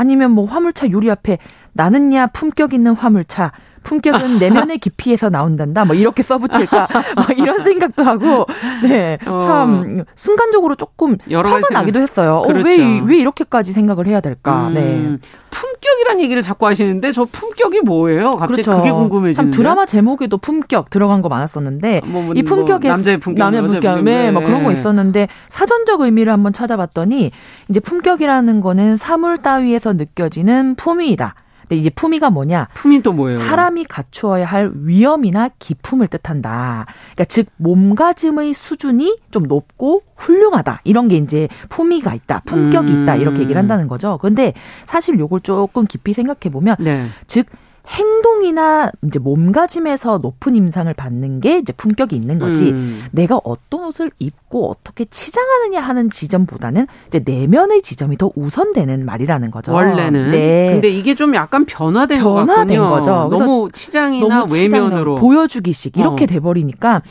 아니면 뭐 화물차 유리 앞에 나는야 품격 있는 화물차 품격은 내면의 깊이에서 나온단다. 뭐 이렇게 써붙일까? 뭐 이런 생각도 하고, 네, 어. 참 순간적으로 조금 화가 나기도 했어요. 그렇죠. 어, 왜, 그렇죠. 왜 이렇게까지 생각을 해야 될까? 음. 네. 품격이란 얘기를 자꾸 하시는데 저 품격이 뭐예요? 갑자기 그렇죠. 그게 궁금해지네요. 참 드라마 제목에도 품격 들어간 거 많았었는데 뭐, 뭐, 이 품격에 뭐 남자의 품격, 남의 품격, 네, 뭐 그런 거 있었는데 사전적 의미를 한번 찾아봤더니 이제 품격이라는 거는 사물 따위에서 느껴지는 품위이다. 근데 이게 품위가 뭐냐? 품위 또 뭐예요? 사람이 갖추어야 할 위엄이나 기품을 뜻한다. 그러니까 즉 몸가짐의 수준이 좀 높고 훌륭하다. 이런 게 이제 품위가 있다. 품격이 있다. 이렇게 얘기를 한다는 거죠. 근데 사실 요걸 조금 깊이 생각해 보면 네. 즉 행동이나 이제 몸가짐에서 높은 임상을 받는 게 이제 품격이 있는 거지. 음. 내가 어떤 옷을 입고 어떻게 치장하느냐 하는 지점보다는 이제 내면의 지점이 더 우선되는 말이라는 거죠. 원래는. 네. 근데 이게 좀 약간 변화된, 변화된 거죠. 너무 치장이나 너무 외면으로 보여주기식 이렇게 어. 돼 버리니까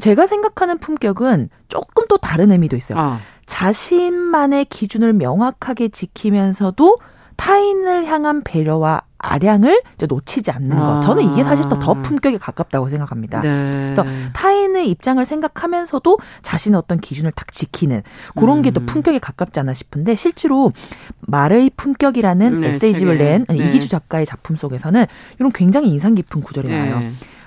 제가 생각하는 품격은 조금 또 다른 의미도 있어요. 아. 자신만의 기준을 명확하게 지키면서도 타인을 향한 배려와 아량을 놓치지 않는 것. 아. 저는 이게 사실 더, 더 품격에 가깝다고 생각합니다. 네. 그래서 타인의 입장을 생각하면서도 자신의 어떤 기준을 딱 지키는 그런 게더 음. 품격에 가깝지 않나 싶은데 실제로 말의 품격이라는 네, 에세이집을 낸 네. 이기주 작가의 작품 속에서는 이런 굉장히 인상 깊은 구절이 네. 나와요.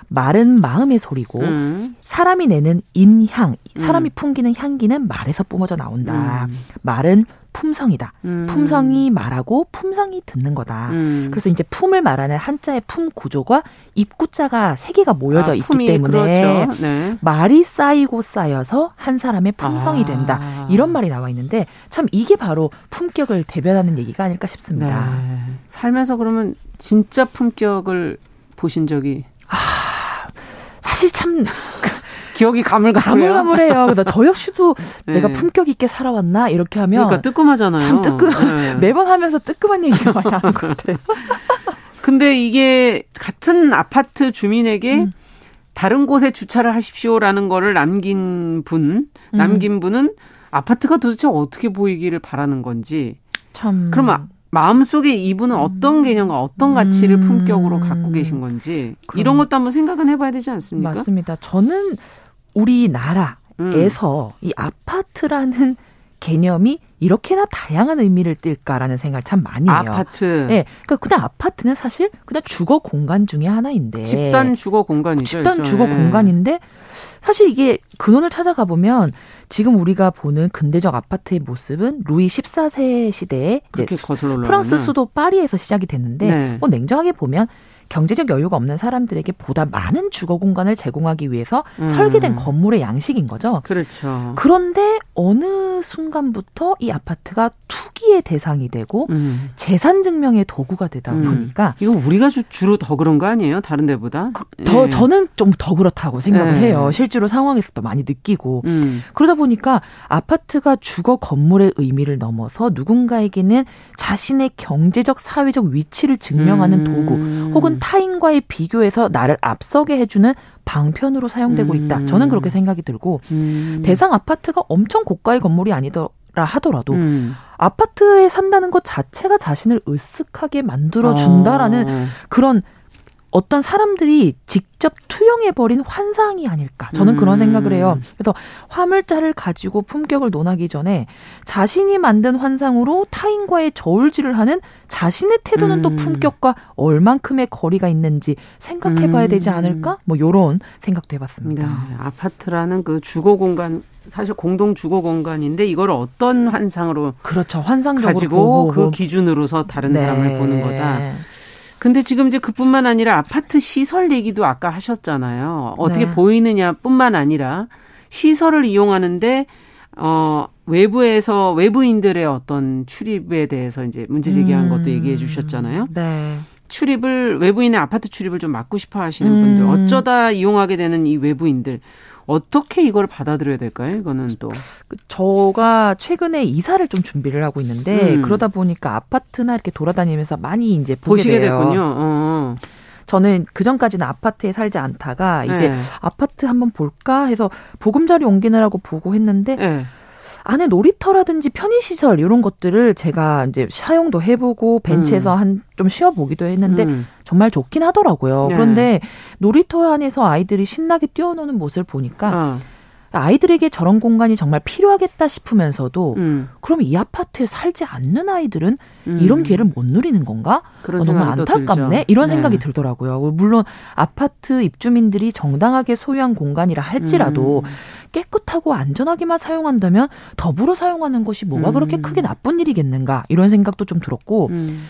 말은 마음의 소리고 음. 사람이 내는 인향, 사람이 음. 풍기는 향기는 말에서 뿜어져 나온다. 음. 말은 품성이다. 음. 품성이 말하고 품성이 듣는 거다. 음. 그래서 이제 품을 말하는 한자의 품 구조가 입구자가 세 개가 모여져 아, 있기 때문에 그렇죠. 네. 말이 쌓이고 쌓여서 한 사람의 품성이 아. 된다. 이런 말이 나와 있는데 참 이게 바로 품격을 대변하는 얘기가 아닐까 싶습니다. 네. 살면서 그러면 진짜 품격을 보신 적이 아, 사실 참 기억이 가물가물해요. 가물가물해요. 그래서 저 역시도 네. 내가 품격 있게 살아왔나 이렇게 하면 그러니까 뜨끔하잖아요. 참 뜨끔 네. 매번 하면서 뜨끔한 얘기가 많이 나는 것 같아요. 근데 이게 같은 아파트 주민에게 음. 다른 곳에 주차를 하십시오라는 거를 남긴 분, 음. 남긴 분은 아파트가 도대체 어떻게 보이기를 바라는 건지. 참. 그러면 마음속에 이분은 어떤 음. 개념과 어떤 가치를 음. 품격으로 갖고 계신 건지 이런 것도 한번 생각은 해봐야 되지 않습니까? 맞습니다. 저는 우리나라에서 음. 이 아파트라는 개념이 이렇게나 다양한 의미를 띨까라는 생각을 참 많이 해요. 아파트. 네, 그러니까 그냥 아파트는 사실 그냥 주거 공간 중에 하나인데 집단 주거 공간이죠. 집단 주거 네. 공간인데 사실 이게 근원을 찾아가 보면 지금 우리가 보는 근대적 아파트의 모습은 루이 14세 시대에 이제 프랑스 수도 파리에서 시작이 됐는데 네. 뭐 냉정하게 보면 경제적 여유가 없는 사람들에게 보다 많은 주거 공간을 제공하기 위해서 음. 설계된 건물의 양식인 거죠. 그렇죠. 그런데 어느 순간부터 이 아파트가 투기의 대상이 되고 음. 재산 증명의 도구가 되다 음. 보니까 이거 우리가 주, 로더 그런 거 아니에요? 다른 데보다? 그, 더 네. 저는 좀 더 그렇다고 생각을 네. 해요. 실제로 상황에서도 많이 느끼고 음. 그러다 보니까 아파트가 주거 건물의 의미를 넘어서 누군가에게는 자신의 경제적 사회적 위치를 증명하는 도구 음. 혹은 타인과의 비교에서 나를 앞서게 해주는 방편으로 사용되고 있다. 음. 저는 그렇게 생각이 들고 음. 대상 아파트가 엄청 고가의 건물이 아니더라 하더라도 음. 아파트에 산다는 것 자체가 자신을 으쓱하게 만들어 준다라는 어. 그런 어떤 사람들이 직접 투영해버린 환상이 아닐까. 저는 그런 음. 생각을 해요. 그래서 화물자를 가지고 품격을 논하기 전에 자신이 만든 환상으로 타인과의 저울질을 하는 자신의 태도는 음. 또 품격과 얼만큼의 거리가 있는지 생각해 봐야 되지 음. 않을까? 뭐, 요런 생각도 해봤습니다. 네. 아파트라는 그 주거 공간, 사실 공동 주거 공간인데 이걸 어떤 환상으로. 그렇죠. 환상적으로. 가지고 그 기준으로서 다른 네. 사람을 보는 거다. 근데 지금 이제 그뿐만 아니라 아파트 시설 얘기도 아까 하셨잖아요. 어떻게 네. 보이느냐뿐만 아니라 시설을 이용하는데 어 외부에서 외부인들의 어떤 출입에 대해서 이제 문제 제기한 음. 것도 얘기해 주셨잖아요. 네. 출입을 외부인의 아파트 출입을 좀 막고 싶어 하시는 음. 분들 어쩌다 이용하게 되는 이 외부인들 어떻게 이걸 받아들여야 될까요? 이거는 또그 저가 최근에 이사를 좀 준비를 하고 있는데 음. 그러다 보니까 아파트나 이렇게 돌아다니면서 많이 이제 보게 보시게 돼요. 됐군요. 어. 저는 그 전까지는 아파트에 살지 않다가 이제 네. 아파트 한번 볼까 해서 보금자리 옮기느라고 보고 했는데 네. 안에 놀이터라든지 편의시설 이런 것들을 제가 이제 사용도 해보고 벤치에서 음. 한좀 쉬어보기도 했는데 음. 정말 좋긴 하더라고요. 네. 그런데 놀이터 안에서 아이들이 신나게 뛰어노는 모습을 보니까 어. 아이들에게 저런 공간이 정말 필요하겠다 싶으면서도 음. 그럼 이 아파트에 살지 않는 아이들은 음. 이런 기회를 못 누리는 건가? 어, 너무 안타깝네. 들죠. 이런 네. 생각이 들더라고요. 물론 아파트 입주민들이 정당하게 소유한 공간이라 할지라도 음. 깨끗하고 안전하게만 사용한다면 더불어 사용하는 것이 뭐가 그렇게 음. 크게 나쁜 일이겠는가? 이런 생각도 좀 들었고 음.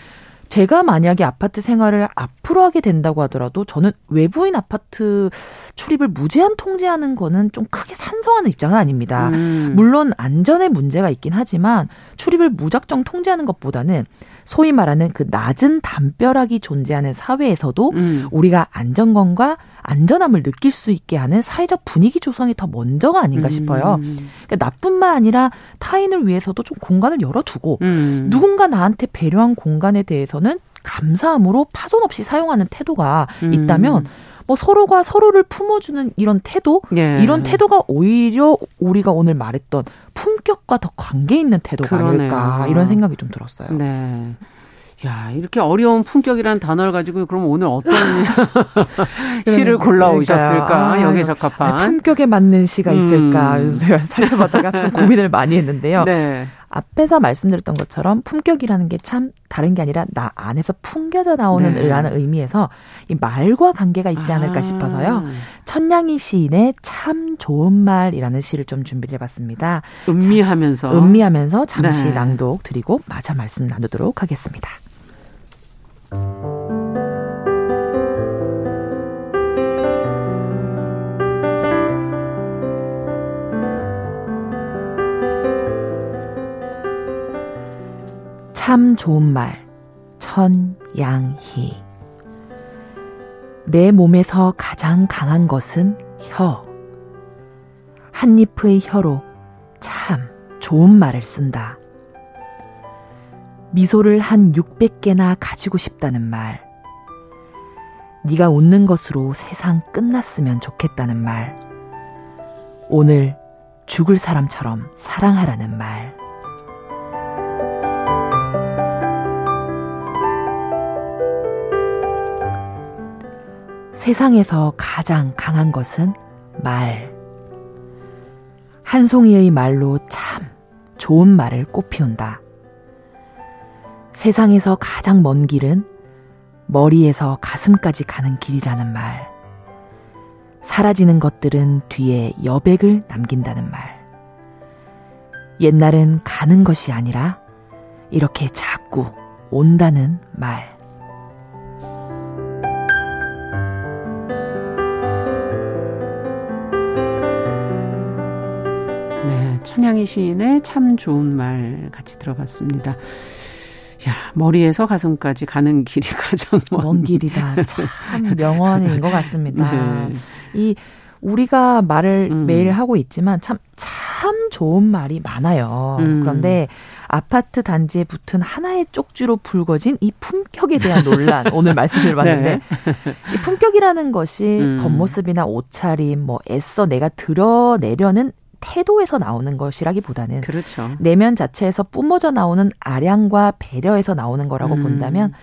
제가 만약에 아파트 생활을 앞으로 하게 된다고 하더라도 저는 외부인 아파트 출입을 무제한 통제하는 거는 좀 크게 산성하는 입장은 아닙니다. 음. 물론 안전에 문제가 있긴 하지만 출입을 무작정 통제하는 것보다는 소위 말하는 그 낮은 담벼락이 존재하는 사회에서도 음. 우리가 안전건과 안전함을 느낄 수 있게 하는 사회적 분위기 조성이 더 먼저가 아닌가 음. 싶어요. 그러니까 나뿐만 아니라 타인을 위해서도 좀 공간을 열어두고 음. 누군가 나한테 배려한 공간에 대해서는 감사함으로 파손 없이 사용하는 태도가 음. 있다면 뭐 서로가 서로를 품어주는 이런 태도, 예. 이런 태도가 오히려 우리가 오늘 말했던 품격과 더 관계 있는 태도가 그러네요. 아닐까 이런 생각이 좀 들었어요. 네. 야, 이렇게 어려운 품격이라는 단어를 가지고 그럼 오늘 어떤 시를 골라오셨을까? 아, 여기에 적합한. 품격에 맞는 시가 있을까? 음. 그래서 제가 살펴보다가 좀 고민을 많이 했는데요. 네. 앞에서 말씀드렸던 것처럼 품격이라는 게 참 다른 게 아니라 나 안에서 풍겨져 나오는 네. 라는 의미에서 이 말과 관계가 있지 않을까 아. 싶어서요. 천냥이 시인의 참 좋은 말이라는 시를 좀 준비를 해봤습니다. 음미하면서. 자, 음미하면서 잠시 네. 낭독 드리고 마저 말씀 나누도록 하겠습니다. 참 좋은 말, 천양희. 내 몸에서 가장 강한 것은 혀. 한 잎의 혀로 참 좋은 말을 쓴다. 미소를 한 600개나 가지고 싶다는 말. 네가 웃는 것으로 세상 끝났으면 좋겠다는 말. 오늘 죽을 사람처럼 사랑하라는 말. 세상에서 가장 강한 것은 말. 한 송이의 말로 참 좋은 말을 꽃피운다. 세상에서 가장 먼 길은 머리에서 가슴까지 가는 길이라는 말. 사라지는 것들은 뒤에 여백을 남긴다는 말. 옛날은 가는 것이 아니라 이렇게 자꾸 온다는 말. 천양희 시인의 참 좋은 말 같이 들어봤습니다. 야, 머리에서 가슴까지 가는 길이 가장 먼, 먼 길이다. 참 명언인 것 같습니다. 네. 이 우리가 말을 음. 매일 하고 있지만 참, 참 좋은 말이 많아요. 음. 그런데 아파트 단지에 붙은 하나의 쪽지로 불거진 이 품격에 대한 논란 오늘 말씀을 봤는데 네. 이 품격이라는 것이 음. 겉모습이나 옷차림 뭐 애써 내가 드러내려는 태도에서 나오는 것이라기보다는 그렇죠. 내면 자체에서 뿜어져 나오는 아량과 배려에서 나오는 거라고 음. 본다면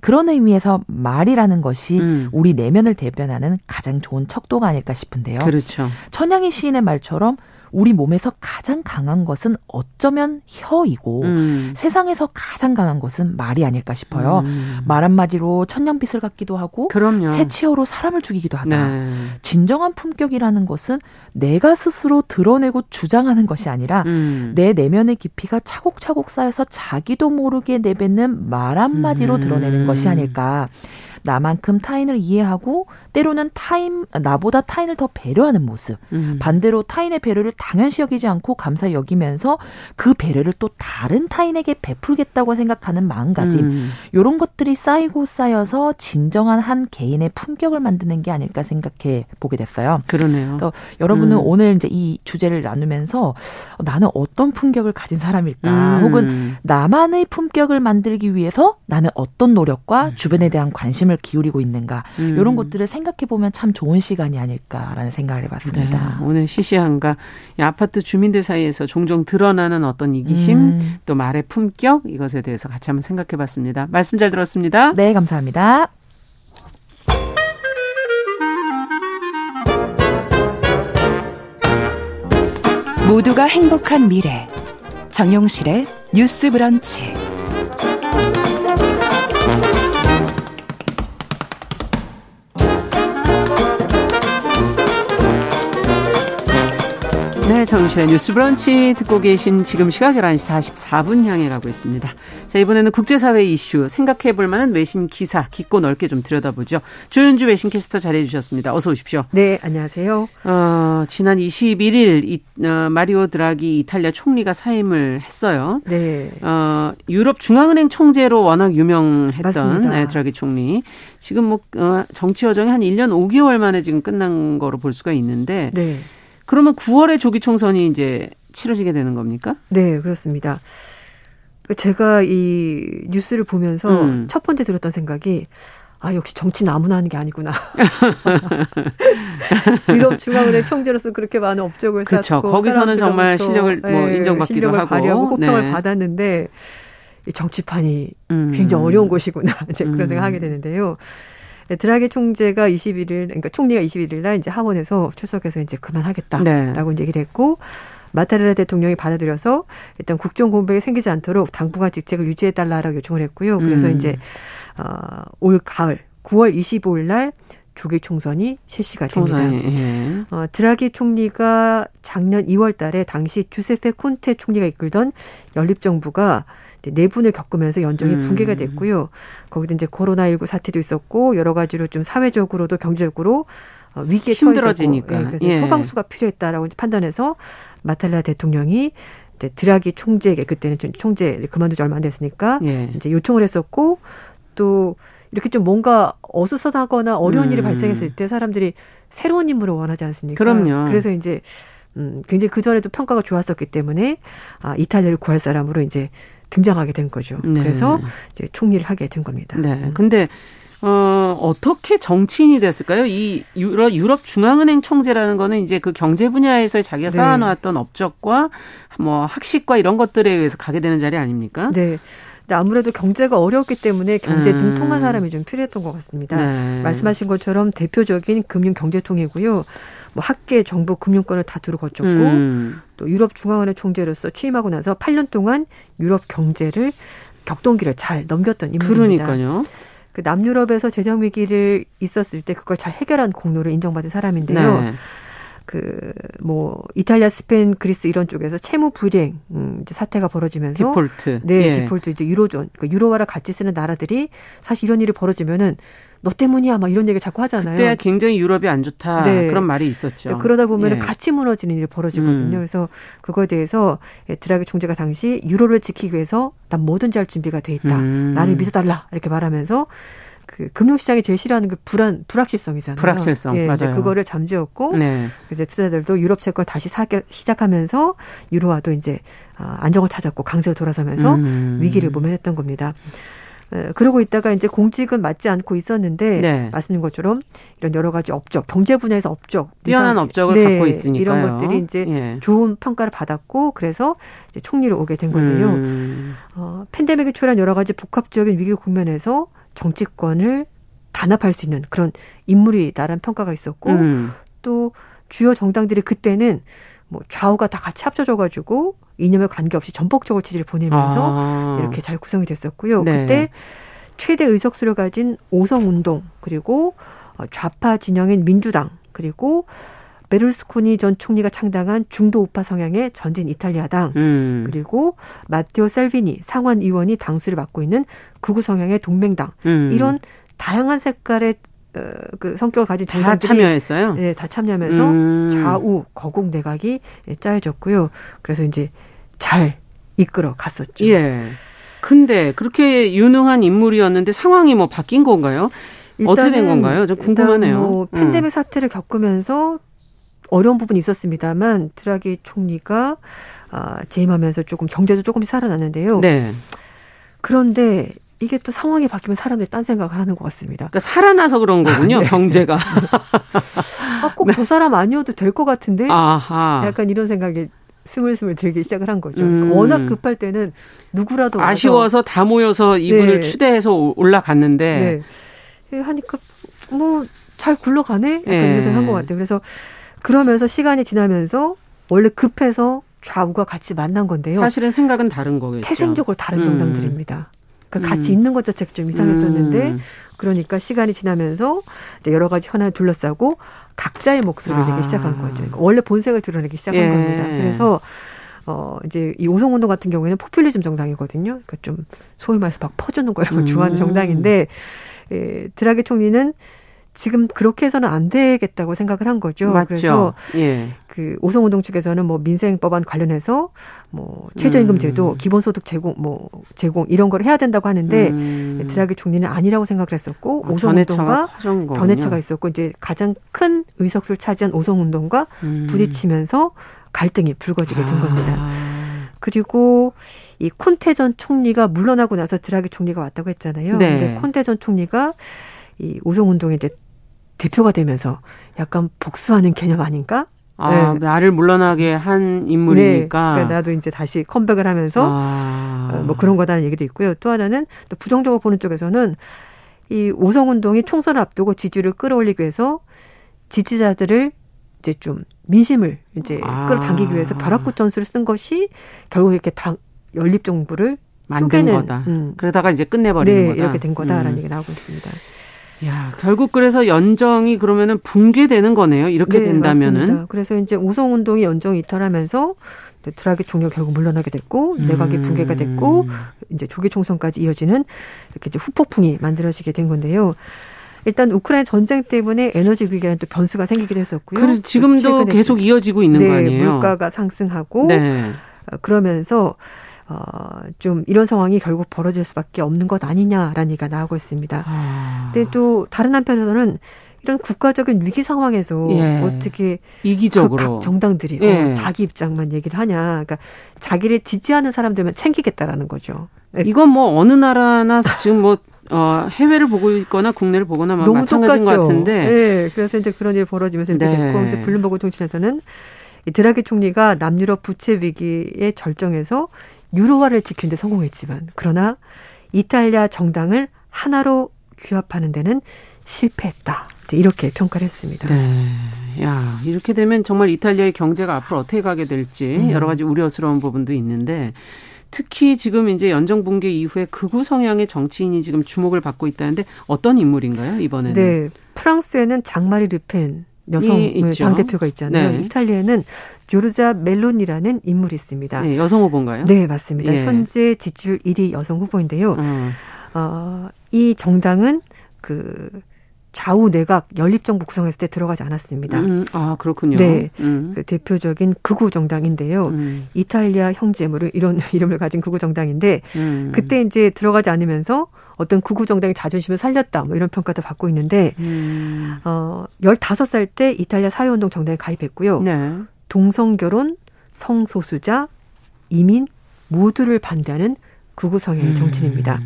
그런 의미에서 말이라는 것이 음. 우리 내면을 대변하는 가장 좋은 척도가 아닐까 싶은데요. 그렇죠. 천양희 시인의 말처럼 우리 몸에서 가장 강한 것은 어쩌면 혀이고 음. 세상에서 가장 강한 것은 말이 아닐까 싶어요. 음. 말 한마디로 천냥빛을 갖기도 하고 그럼요. 새치어로 사람을 죽이기도 하다. 네. 진정한 품격이라는 것은 내가 스스로 드러내고 주장하는 것이 아니라 음. 내 내면의 깊이가 차곡차곡 쌓여서 자기도 모르게 내뱉는 말 한마디로 드러내는 것이 아닐까. 나만큼 타인을 이해하고 때로는 타인 나보다 타인을 더 배려하는 모습. 음. 반대로 타인의 배려를 당연시 여기지 않고 감사히 여기면서 그 배려를 또 다른 타인에게 베풀겠다고 생각하는 마음가짐. 음. 요런 것들이 쌓이고 쌓여서 진정한 한 개인의 품격을 만드는 게 아닐까 생각해 보게 됐어요. 그러네요. 그래서 여러분은 음. 오늘 이제 이 주제를 나누면서 나는 어떤 품격을 가진 사람일까? 음. 혹은 나만의 품격을 만들기 위해서 나는 어떤 노력과 음. 주변에 대한 관심을 기울이고 있는가? 이런 음. 것들을 생각 생각해 보면 참 좋은 시간이 아닐까라는 생각을 해봤습니다. 네, 오늘 시시한가 아파트 주민들 사이에서 종종 드러나는 어떤 이기심, 음. 또 말의 품격 이것에 대해서 같이 한번 생각해봤습니다. 말씀 잘 들었습니다. 네, 감사합니다. 모두가 행복한 미래 정용실의 뉴스 브런치. 네, 정신의 뉴스 브런치 듣고 계신 지금 시각 11시 44분 향해 가고 있습니다. 자, 이번에는 국제사회 이슈 생각해 볼 만한 외신 기사 깊고 넓게 좀 들여다보죠. 조윤주 외신 캐스터 잘해 주셨습니다. 어서 오십시오. 네, 안녕하세요. 어, 지난 21일 이, 어, 마리오 드라기 이탈리아 총리가 사임을 했어요. 네. 어, 유럽 중앙은행 총재로 워낙 유명했던 네, 드라기 총리. 지금 뭐 어, 정치 여정이 한 1년 5개월 만에 지금 끝난 거로 볼 수가 있는데 네. 그러면 9월에 조기 총선이 이제 치러지게 되는 겁니까? 네, 그렇습니다. 제가 이 뉴스를 보면서 음. 첫 번째 들었던 생각이 아, 역시 정치는 아무나 하는 게 아니구나. 유럽 중앙은행 총재로서 그렇게 많은 업적을 그렇죠. 쌓고 거기서는 정말 실력을 뭐 네, 인정받기도 실력을 하고 발휘하고 호평을 네. 받았는데 정치판이 음. 굉장히 어려운 곳이구나 이제 그런 음. 생각하게 되는데요. 네, 드라기 총재가 21일, 그러니까 총리가 21일 날 이제 하원에서 출석해서 이제 그만하겠다라고 네. 얘기를 했고 마타레라 대통령이 받아들여서 일단 국정 공백이 생기지 않도록 당분간 직책을 유지해 달라라고 요청을 했고요. 그래서 음. 이제 어, 올 가을 9월 25일 날 조기 총선이 실시가 됩니다. 예. 어, 드라기 총리가 작년 2월 달에 당시 주세페 콘테 총리가 이끌던 연립정부가 내분을 겪으면서 연정이 음. 붕괴가 됐고요. 거기도 이제 코로나19 사태도 있었고 여러 가지로 좀 사회적으로도 경제적으로 어, 위기에 힘들어지니까 예, 그래서 예. 소방수가 필요했다라고 판단해서 마탈라 대통령이 이제 드라기 총재에게 그때는 좀 총재 그만두지 얼마 안 됐으니까 예. 이제 요청을 했었고 또 이렇게 좀 뭔가 어수선하거나 어려운 음. 일이 발생했을 때 사람들이 새로운 인물을 원하지 않습니까? 그럼요. 그래서 이제 음, 굉장히 그 전에도 평가가 좋았었기 때문에 아, 이탈리아를 구할 사람으로 이제 등장하게 된 거죠. 네. 그래서 이제 총리를 하게 된 겁니다. 네. 음. 근데 어, 어떻게 정치인이 됐을까요? 이 유럽, 유럽 중앙은행 총재라는 거는 이제 그 경제 분야에서 자기가 네. 쌓아놓았던 업적과 뭐 학식과 이런 것들에 의해서 가게 되는 자리 아닙니까? 네. 근데 아무래도 경제가 어려웠기 때문에 경제 음. 능통한 사람이 좀 필요했던 것 같습니다. 네. 말씀하신 것처럼 대표적인 금융 경제통이고요. 뭐 학계, 정부, 금융권을 다 두루 거쳤고 음. 또 유럽 중앙은행 총재로서 취임하고 나서 8년 동안 유럽 경제를 격동기를 잘 넘겼던 인물입니다. 그러니까요. 그 남유럽에서 재정 위기를 있었을 때 그걸 잘 해결한 공로를 인정받은 사람인데요. 네. 그뭐 이탈리아, 스페인, 그리스 이런 쪽에서 채무 불이행 음, 이제 사태가 벌어지면서 디폴트. 네, 예. 디폴트 이제 유로존 그 유로화를 같이 쓰는 나라들이 사실 이런 일이 벌어지면은 너 때문이야 막 이런 얘기를 자꾸 하잖아요. 그때 굉장히 유럽이 안 좋다 네. 그런 말이 있었죠. 네, 그러다 보면은 예. 같이 무너지는 일이 벌어지거든요. 음. 그래서 그거에 대해서 예, 드라기 총재가 당시 유로를 지키기 위해서 난 뭐든지 할 준비가 돼 있다. 음. 나를 믿어달라 이렇게 말하면서 그 금융시장이 제일 싫어하는 그 불안 불확실성이잖아요. 불확실성 예, 맞아요. 그거를 잠재웠고 네. 이제 투자들도 유럽 채권 다시 사기 시작하면서 유로화도 이제 아, 안정을 찾았고 강세를 돌아서면서 음. 위기를 모면했던 겁니다. 그러고 있다가 이제 공직은 맞지 않고 있었는데 네. 말씀드린 것처럼 이런 여러 가지 업적, 경제 분야에서 업적, 뛰어난 업적을 네, 갖고 있으니까 이런 것들이 이제 예. 좋은 평가를 받았고 그래서 이제 총리로 오게 된 건데요. 음. 어, 팬데믹이 초래한 여러 가지 복합적인 위기 국면에서 정치권을 단합할 수 있는 그런 인물이다라는 평가가 있었고 음. 또 주요 정당들이 그때는 뭐 좌우가 다 같이 합쳐져 가지고 이념에 관계없이 전폭적으로 지지를 보내면서 아. 이렇게 잘 구성이 됐었고요. 네. 그때 최대 의석수를 가진 오성 운동 그리고 어, 좌파 진영인 민주당 그리고 베를스코니 전 총리가 창당한 중도 우파 성향의 전진 이탈리아당 음. 그리고 마티오 셀비니 상원 의원이 당수를 맡고 있는 극우 성향의 동맹당 음. 이런 다양한 색깔의 어, 그 성격을 가진 다 참여했어요. 네, 다 참여하면서 음. 좌우 거국 내각이 짜여졌고요. 그래서 이제 잘 이끌어 갔었죠. 예. 근데 그렇게 유능한 인물이었는데 상황이 뭐 바뀐 건가요? 어떻게 된 건가요? 좀 궁금하네요. 뭐 팬데믹 음. 사태를 겪으면서 어려운 부분이 있었습니다만 드라기 총리가 아, 재임하면서 조금 경제도 조금씩 살아났는데요. 네. 그런데 이게 또 상황이 바뀌면 사람들이 딴 생각을 하는 것 같습니다. 그러니까 살아나서 그런 거군요, 네. 경제가. 아, 꼭저 네. 사람 아니어도 될 것 같은데? 아하. 약간 이런 생각이 스물스물 들기 시작을 한 거죠. 음. 워낙 급할 때는 누구라도 아쉬워서 다 모여서 이분을 네. 추대해서 올라갔는데 네. 하니까 뭐 잘 굴러가네 약간 네. 이런 생각 한것 같아요. 그래서 그러면서 시간이 지나면서 원래 급해서 좌우가 같이 만난 건데요. 사실은 생각은 다른 거겠죠. 태생적으로 다른 음. 정당들입니다. 그러니까 같이 음. 있는 것 자체가 좀 이상했었는데 음. 그러니까 시간이 지나면서 이제 여러 가지 현안을 둘러싸고 각자의 목소리를 아. 내기 시작한 거죠. 그러니까 원래 본색을 드러내기 시작한 예. 겁니다. 그래서 어, 이제 이 오송운동 같은 경우에는 포퓰리즘 정당이거든요. 그러니까 좀 소위 말해서 막 퍼주는 거라고 음. 좋아하는 정당인데, 예, 드라기 총리는 지금 그렇게 해서는 안 되겠다고 생각을 한 거죠. 맞죠. 그래서 예. 그 오성운동 측에서는 뭐 민생법안 관련해서 뭐 최저임금 제도, 음. 기본소득 제공 뭐 제공 이런 걸 해야 된다고 하는데 음. 드라기 총리는 아니라고 생각을 했었고 아, 오성운동과 견해차가 있었고 이제 가장 큰 의석수를 차지한 오성운동과 음. 부딪히면서 갈등이 불거지게 된 겁니다. 아. 그리고 이 콘테 전 총리가 물러나고 나서 드라기 총리가 왔다고 했잖아요. 네. 근데 콘테 전 총리가 이 오성운동에 이제 대표가 되면서 약간 복수하는 개념 아닌가? 아, 네. 나를 물러나게 한 인물이니까. 네. 그러니까 나도 이제 다시 컴백을 하면서 아. 어, 뭐 그런 거다는 얘기도 있고요. 또 하나는 또 부정적으로 보는 쪽에서는 이 오성 운동이 총선을 앞두고 지지를 끌어올리기 위해서 지지자들을 이제 좀 민심을 이제 아. 끌어당기기 위해서 벼락구 전술을 쓴 것이 결국 이렇게 당 연립 정부를 만든 쪼개는, 거다. 음. 그러다가 이제 끝내버리는 네, 거다. 이렇게 된 거다라는 음. 얘기 나오고 있습니다. 야, 결국 그래서 연정이 그러면은 붕괴되는 거네요. 이렇게 네, 된다면은. 맞습니다. 그래서 이제 우성 운동이 연정 이탈하면서 드라기 총리가 결국 물러나게 됐고 음. 내각이 붕괴가 됐고 이제 조기 총선까지 이어지는 이렇게 이제 후폭풍이 만들어지게 된 건데요. 일단 우크라이나 전쟁 때문에 에너지 위기라는 또 변수가 생기기도 했었고요. 그래 지금도 계속 이어지고 있는 네, 거 아니에요? 물가가 상승하고 네. 어, 그러면서 어, 좀 이런 상황이 결국 벌어질 수밖에 없는 것 아니냐라는 얘기가 나오고 있습니다. 아. 근데 또 다른 한편으로는 이런 국가적인 위기 상황에서 예. 어떻게 이기적으로 그 정당들이 어, 예. 어, 자기 입장만 얘기를 하냐, 그러니까 자기를 지지하는 사람들만 챙기겠다라는 거죠. 이건 뭐 어느 나라나 지금 뭐 어, 해외를 보고 있거나 국내를 보거나 너무 마찬가지인 똑같죠. 것 같은데. 네, 그래서 이제 그런 일이 벌어지면서 이렇게 네. 됐고, 그래서 블룸버그 통신에서는 이 드라기 총리가 남유럽 부채 위기의 절정에서 유로화를 지키는데 성공했지만, 그러나 이탈리아 정당을 하나로 규합하는 데는 실패했다. 이렇게 평가를 했습니다. 네. 야, 이렇게 되면 정말 이탈리아의 경제가 앞으로 어떻게 가게 될지 음. 여러 가지 우려스러운 부분도 있는데 특히 지금 이제 연정 붕괴 이후에 극우 성향의 정치인이 지금 주목을 받고 있다는데 어떤 인물인가요, 이번에는? 네. 프랑스에는 장마리 르펜 여성 당 대표가 있잖아요. 네. 이탈리아에는 조르자 멜론이라는 인물이 있습니다. 네, 여성 후보인가요? 네, 맞습니다. 예. 현재 지지율 1위 여성 후보인데요. 음. 어, 이 정당은 그 좌우 내각 연립정부 구성했을 때 들어가지 않았습니다. 음, 아 그렇군요. 네, 음. 그 대표적인 극우 정당인데요. 음. 이탈리아 형제물을 이런 이름을 가진 극우 정당인데 음. 그때 이제 들어가지 않으면서 어떤 극우 정당의 자존심을 살렸다 뭐 이런 평가도 받고 있는데 음. 어 15살 때 이탈리아 사회운동 정당에 가입했고요. 네. 동성 결혼, 성소수자, 이민 모두를 반대하는 극우 성향의 음. 정치인입니다.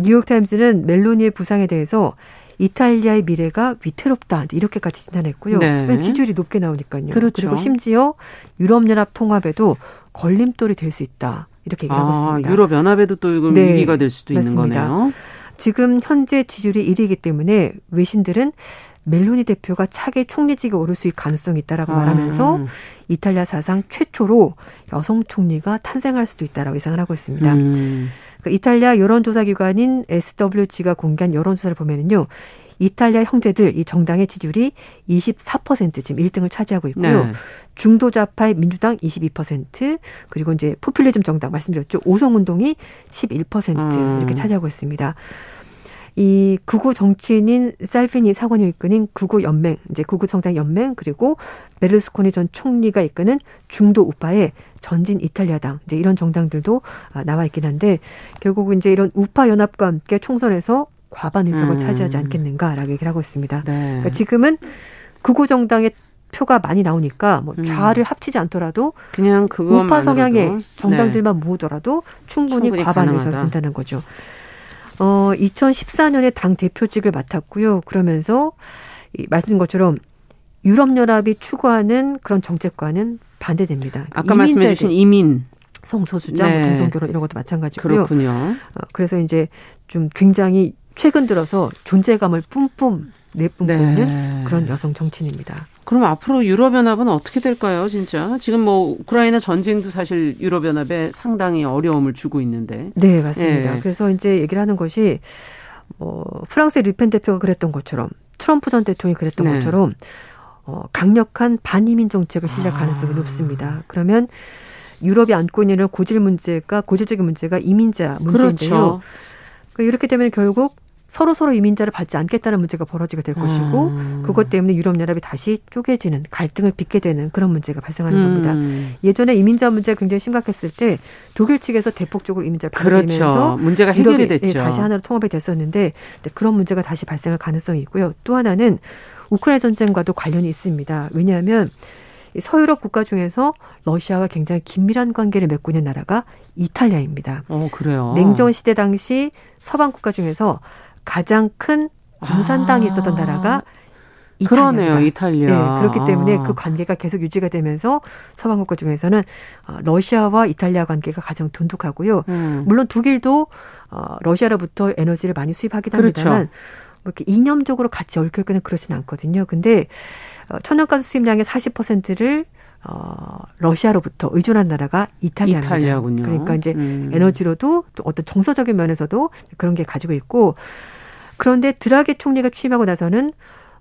뉴욕타임스는 멜로니의 부상에 대해서 이탈리아의 미래가 위태롭다 이렇게까지 진단했고요. 네. 지지율이 높게 나오니까요. 그렇죠. 그리고 심지어 유럽연합 통합에도 걸림돌이 될 수 있다 이렇게 얘기하고 아, 있습니다. 유럽연합에도 또 이건 네. 위기가 될 수도 맞습니다. 있는 거네요. 지금 현재 지지율이 1위이기 때문에 외신들은 멜로니 대표가 차기 총리직에 오를 수 있을 가능성이 있다라고 아. 말하면서 이탈리아 사상 최초로 여성 총리가 탄생할 수도 있다라고 예상을 하고 있습니다. 음. 그 이탈리아 여론조사 기관인 SWG가 공개한 여론조사를 보면은요. 이탈리아 형제들 이 정당의 지지율이 24% 지금 1등을 차지하고 있고요. 네. 중도 좌파의 민주당 22% 그리고 이제 포퓰리즘 정당 말씀드렸죠. 오성 운동이 11% 음. 이렇게 차지하고 있습니다. 이 극우 정치인인 살피니 사관이 이끄는 극우 연맹, 이제 극우 정당 연맹 그리고 베르스코니 전 총리가 이끄는 중도 우파의 전진 이탈리아당 이제 이런 정당들도 아, 나와 있긴 한데 결국 이제 이런 우파 연합과 함께 총선에서 과반 의석을 음. 차지하지 않겠는가라고 얘기를 하고 있습니다. 네. 그러니까 지금은 극우 정당의 표가 많이 나오니까 뭐 음. 좌를 음. 합치지 않더라도 그냥 우파 성향의 정당들만 네. 모으더라도 충분히, 충분히 과반 의석이 된다는 거죠. 어 2014년에 당 대표직을 맡았고요. 그러면서 이 말씀드린 것처럼 유럽연합이 추구하는 그런 정책과는 반대됩니다. 아까 말씀해 주신 이민. 성소수자, 네. 동성결혼 이런 것도 마찬가지고요. 그렇군요. 어, 그래서 이제 좀 굉장히 최근 들어서 존재감을 뿜뿜 내뿜고 네. 있는 그런 여성 정치인입니다. 그럼 앞으로 유럽연합은 어떻게 될까요, 진짜? 지금 뭐 우크라이나 전쟁도 사실 유럽연합에 상당히 어려움을 주고 있는데. 네, 맞습니다. 예. 그래서 이제 얘기를 하는 것이 뭐 프랑스의 르펜 대표가 그랬던 것처럼 트럼프 전 대통령이 그랬던 네. 것처럼 어, 강력한 반이민 정책을 시작 아. 가능성이 높습니다. 그러면 유럽이 안고 있는 고질 문제가 고질적인 문제가 이민자 문제인데요. 그렇죠. 그러니까 이렇게 되면 결국 서로 서로 이민자를 받지 않겠다는 문제가 벌어지게 될 것이고 음. 그것 때문에 유럽 연합이 다시 쪼개지는 갈등을 빚게 되는 그런 문제가 발생하는 음. 겁니다. 예전에 이민자 문제가 굉장히 심각했을 때 독일 측에서 대폭적으로 이민자를 받아들면서 그렇죠. 문제가 해결이 됐죠. 다시 하나로 통합이 됐었는데 그런 문제가 다시 발생할 가능성이 있고요. 또 하나는 우크라이나 전쟁과도 관련이 있습니다. 왜냐하면 서유럽 국가 중에서 러시아와 굉장히 긴밀한 관계를 맺고 있는 나라가 이탈리아입니다. 어, 그래요. 냉전 시대 당시 서방 국가 중에서 가장 큰 공산 당이 아. 있었던 나라가 이탈리아. 그러네요, 이탈리아. 네, 그렇기 때문에 그 관계가 계속 유지가 되면서 서방 국가 중에서는 어, 러시아와 이탈리아 관계가 가장 돈독하고요. 음. 물론 독일도 어, 러시아로부터 에너지를 많이 수입하긴 그렇죠. 합니다만 뭐 이렇게 이념적으로 같이 얽혀 있거나 그렇진 않거든요. 근데 어, 천연가스 수입량의 40%를 어, 러시아로부터 의존한 나라가 이탈리아입니다. 이탈리아군요. 그러니까 이제 음. 에너지로도 또 어떤 정서적인 면에서도 그런 게 가지고 있고 그런데 드라게 총리가 취임하고 나서는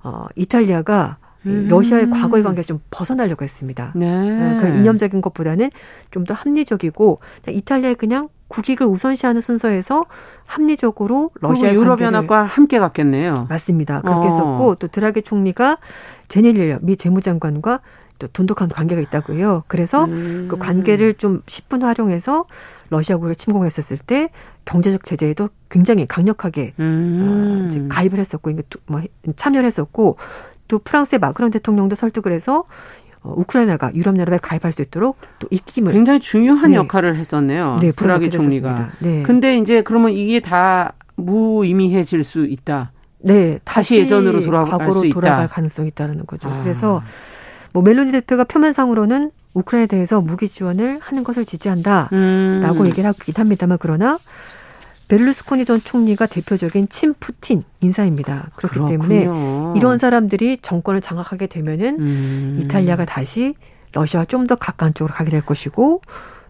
어, 이탈리아가 음. 러시아의 과거의 관계를 좀 벗어나려고 했습니다. 네. 어, 그런 이념적인 것보다는 좀 더 합리적이고 이탈리아의 그냥 국익을 우선시하는 순서에서 합리적으로 러시아 유럽 연합과 함께 갔겠네요. 맞습니다. 그렇게 어. 했었고 또 드라게 총리가 제네릴러 미 재무장관과 또 돈독한 관계가 있다고요. 그래서 음. 그 관계를 좀 10분 활용해서 러시아국을 침공했었을 때 경제적 제재에도 굉장히 강력하게 음. 어, 가입을 했었고 뭐 참여를 했었고 또 프랑스의 마크론 대통령도 설득을 해서 어, 우크라이나가 유럽 연합에 가입할 수 있도록 또 입김을 굉장히 중요한 네. 역할을 했었네요. 네, 브라기 총리가. 네. 근데 이제 그러면 이게 다 무의미해질 수 있다. 네, 다시, 다시 예전으로 돌아갈 수 있다. 돌아갈 가능성이 있다는 거죠. 아. 그래서 뭐 멜로니 대표가 표면상으로는 우크라이나에 대해서 무기 지원을 하는 것을 지지한다라고 음. 얘기를 하고 있긴 합니다만 그러나 베를루스코니 전 총리가 대표적인 친 푸틴 인사입니다. 그렇기 그렇군요. 때문에 이런 사람들이 정권을 장악하게 되면은 음. 이탈리아가 다시 러시아와 좀더 가까운 쪽으로 가게 될 것이고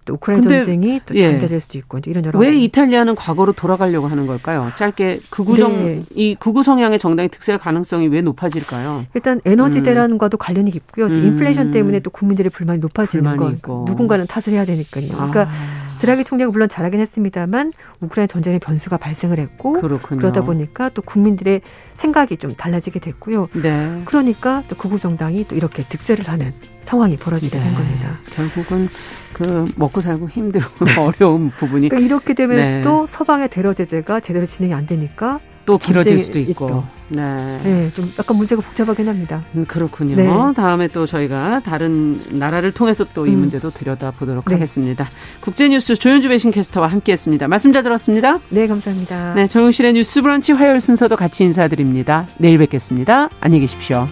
또 우크라이나 전쟁이 또 장기화될 예. 수도 있고 이런 여러 왜 가지. 이탈리아는 과거로 돌아가려고 하는 걸까요? 짧게 극우정 네. 이 극우 성향의 정당이 득세할 가능성이 왜 높아질까요? 일단 에너지 음. 대란과도 관련이 깊고요. 또 음. 인플레이션 때문에 또 국민들의 불만이 높아지는 거. 그러니까 누군가는 탓을 해야 되니까요. 그러니까 아. 드라기 총리가 물론 잘하긴 했습니다만 우크라이나 전쟁의 변수가 발생을 했고 그렇군요. 그러다 보니까 또 국민들의 생각이 좀 달라지게 됐고요. 네. 그러니까 또 극우 정당이 또 이렇게 득세를 하는 상황이 벌어지게 네. 된 겁니다. 결국은 그 먹고 살고 힘들고 어려운 부분이 그러니까 이렇게 되면 네. 또 서방의 대러 제재가 제대로 진행이 안 되니까 또 길어질 수도 있고. 있고. 네. 네. 좀 약간 문제가 복잡하긴 합니다. 음, 그렇군요. 네. 다음에 또 저희가 다른 나라를 통해서 또이 음. 문제도 들여다보도록 네. 하겠습니다. 국제뉴스 조현주 배신캐스터와 함께했습니다. 말씀 잘 들었습니다. 네, 감사합니다. 네, 정용실의 뉴스 브런치 화요일 순서도 같이 인사드립니다. 내일 뵙겠습니다. 안녕히 계십시오.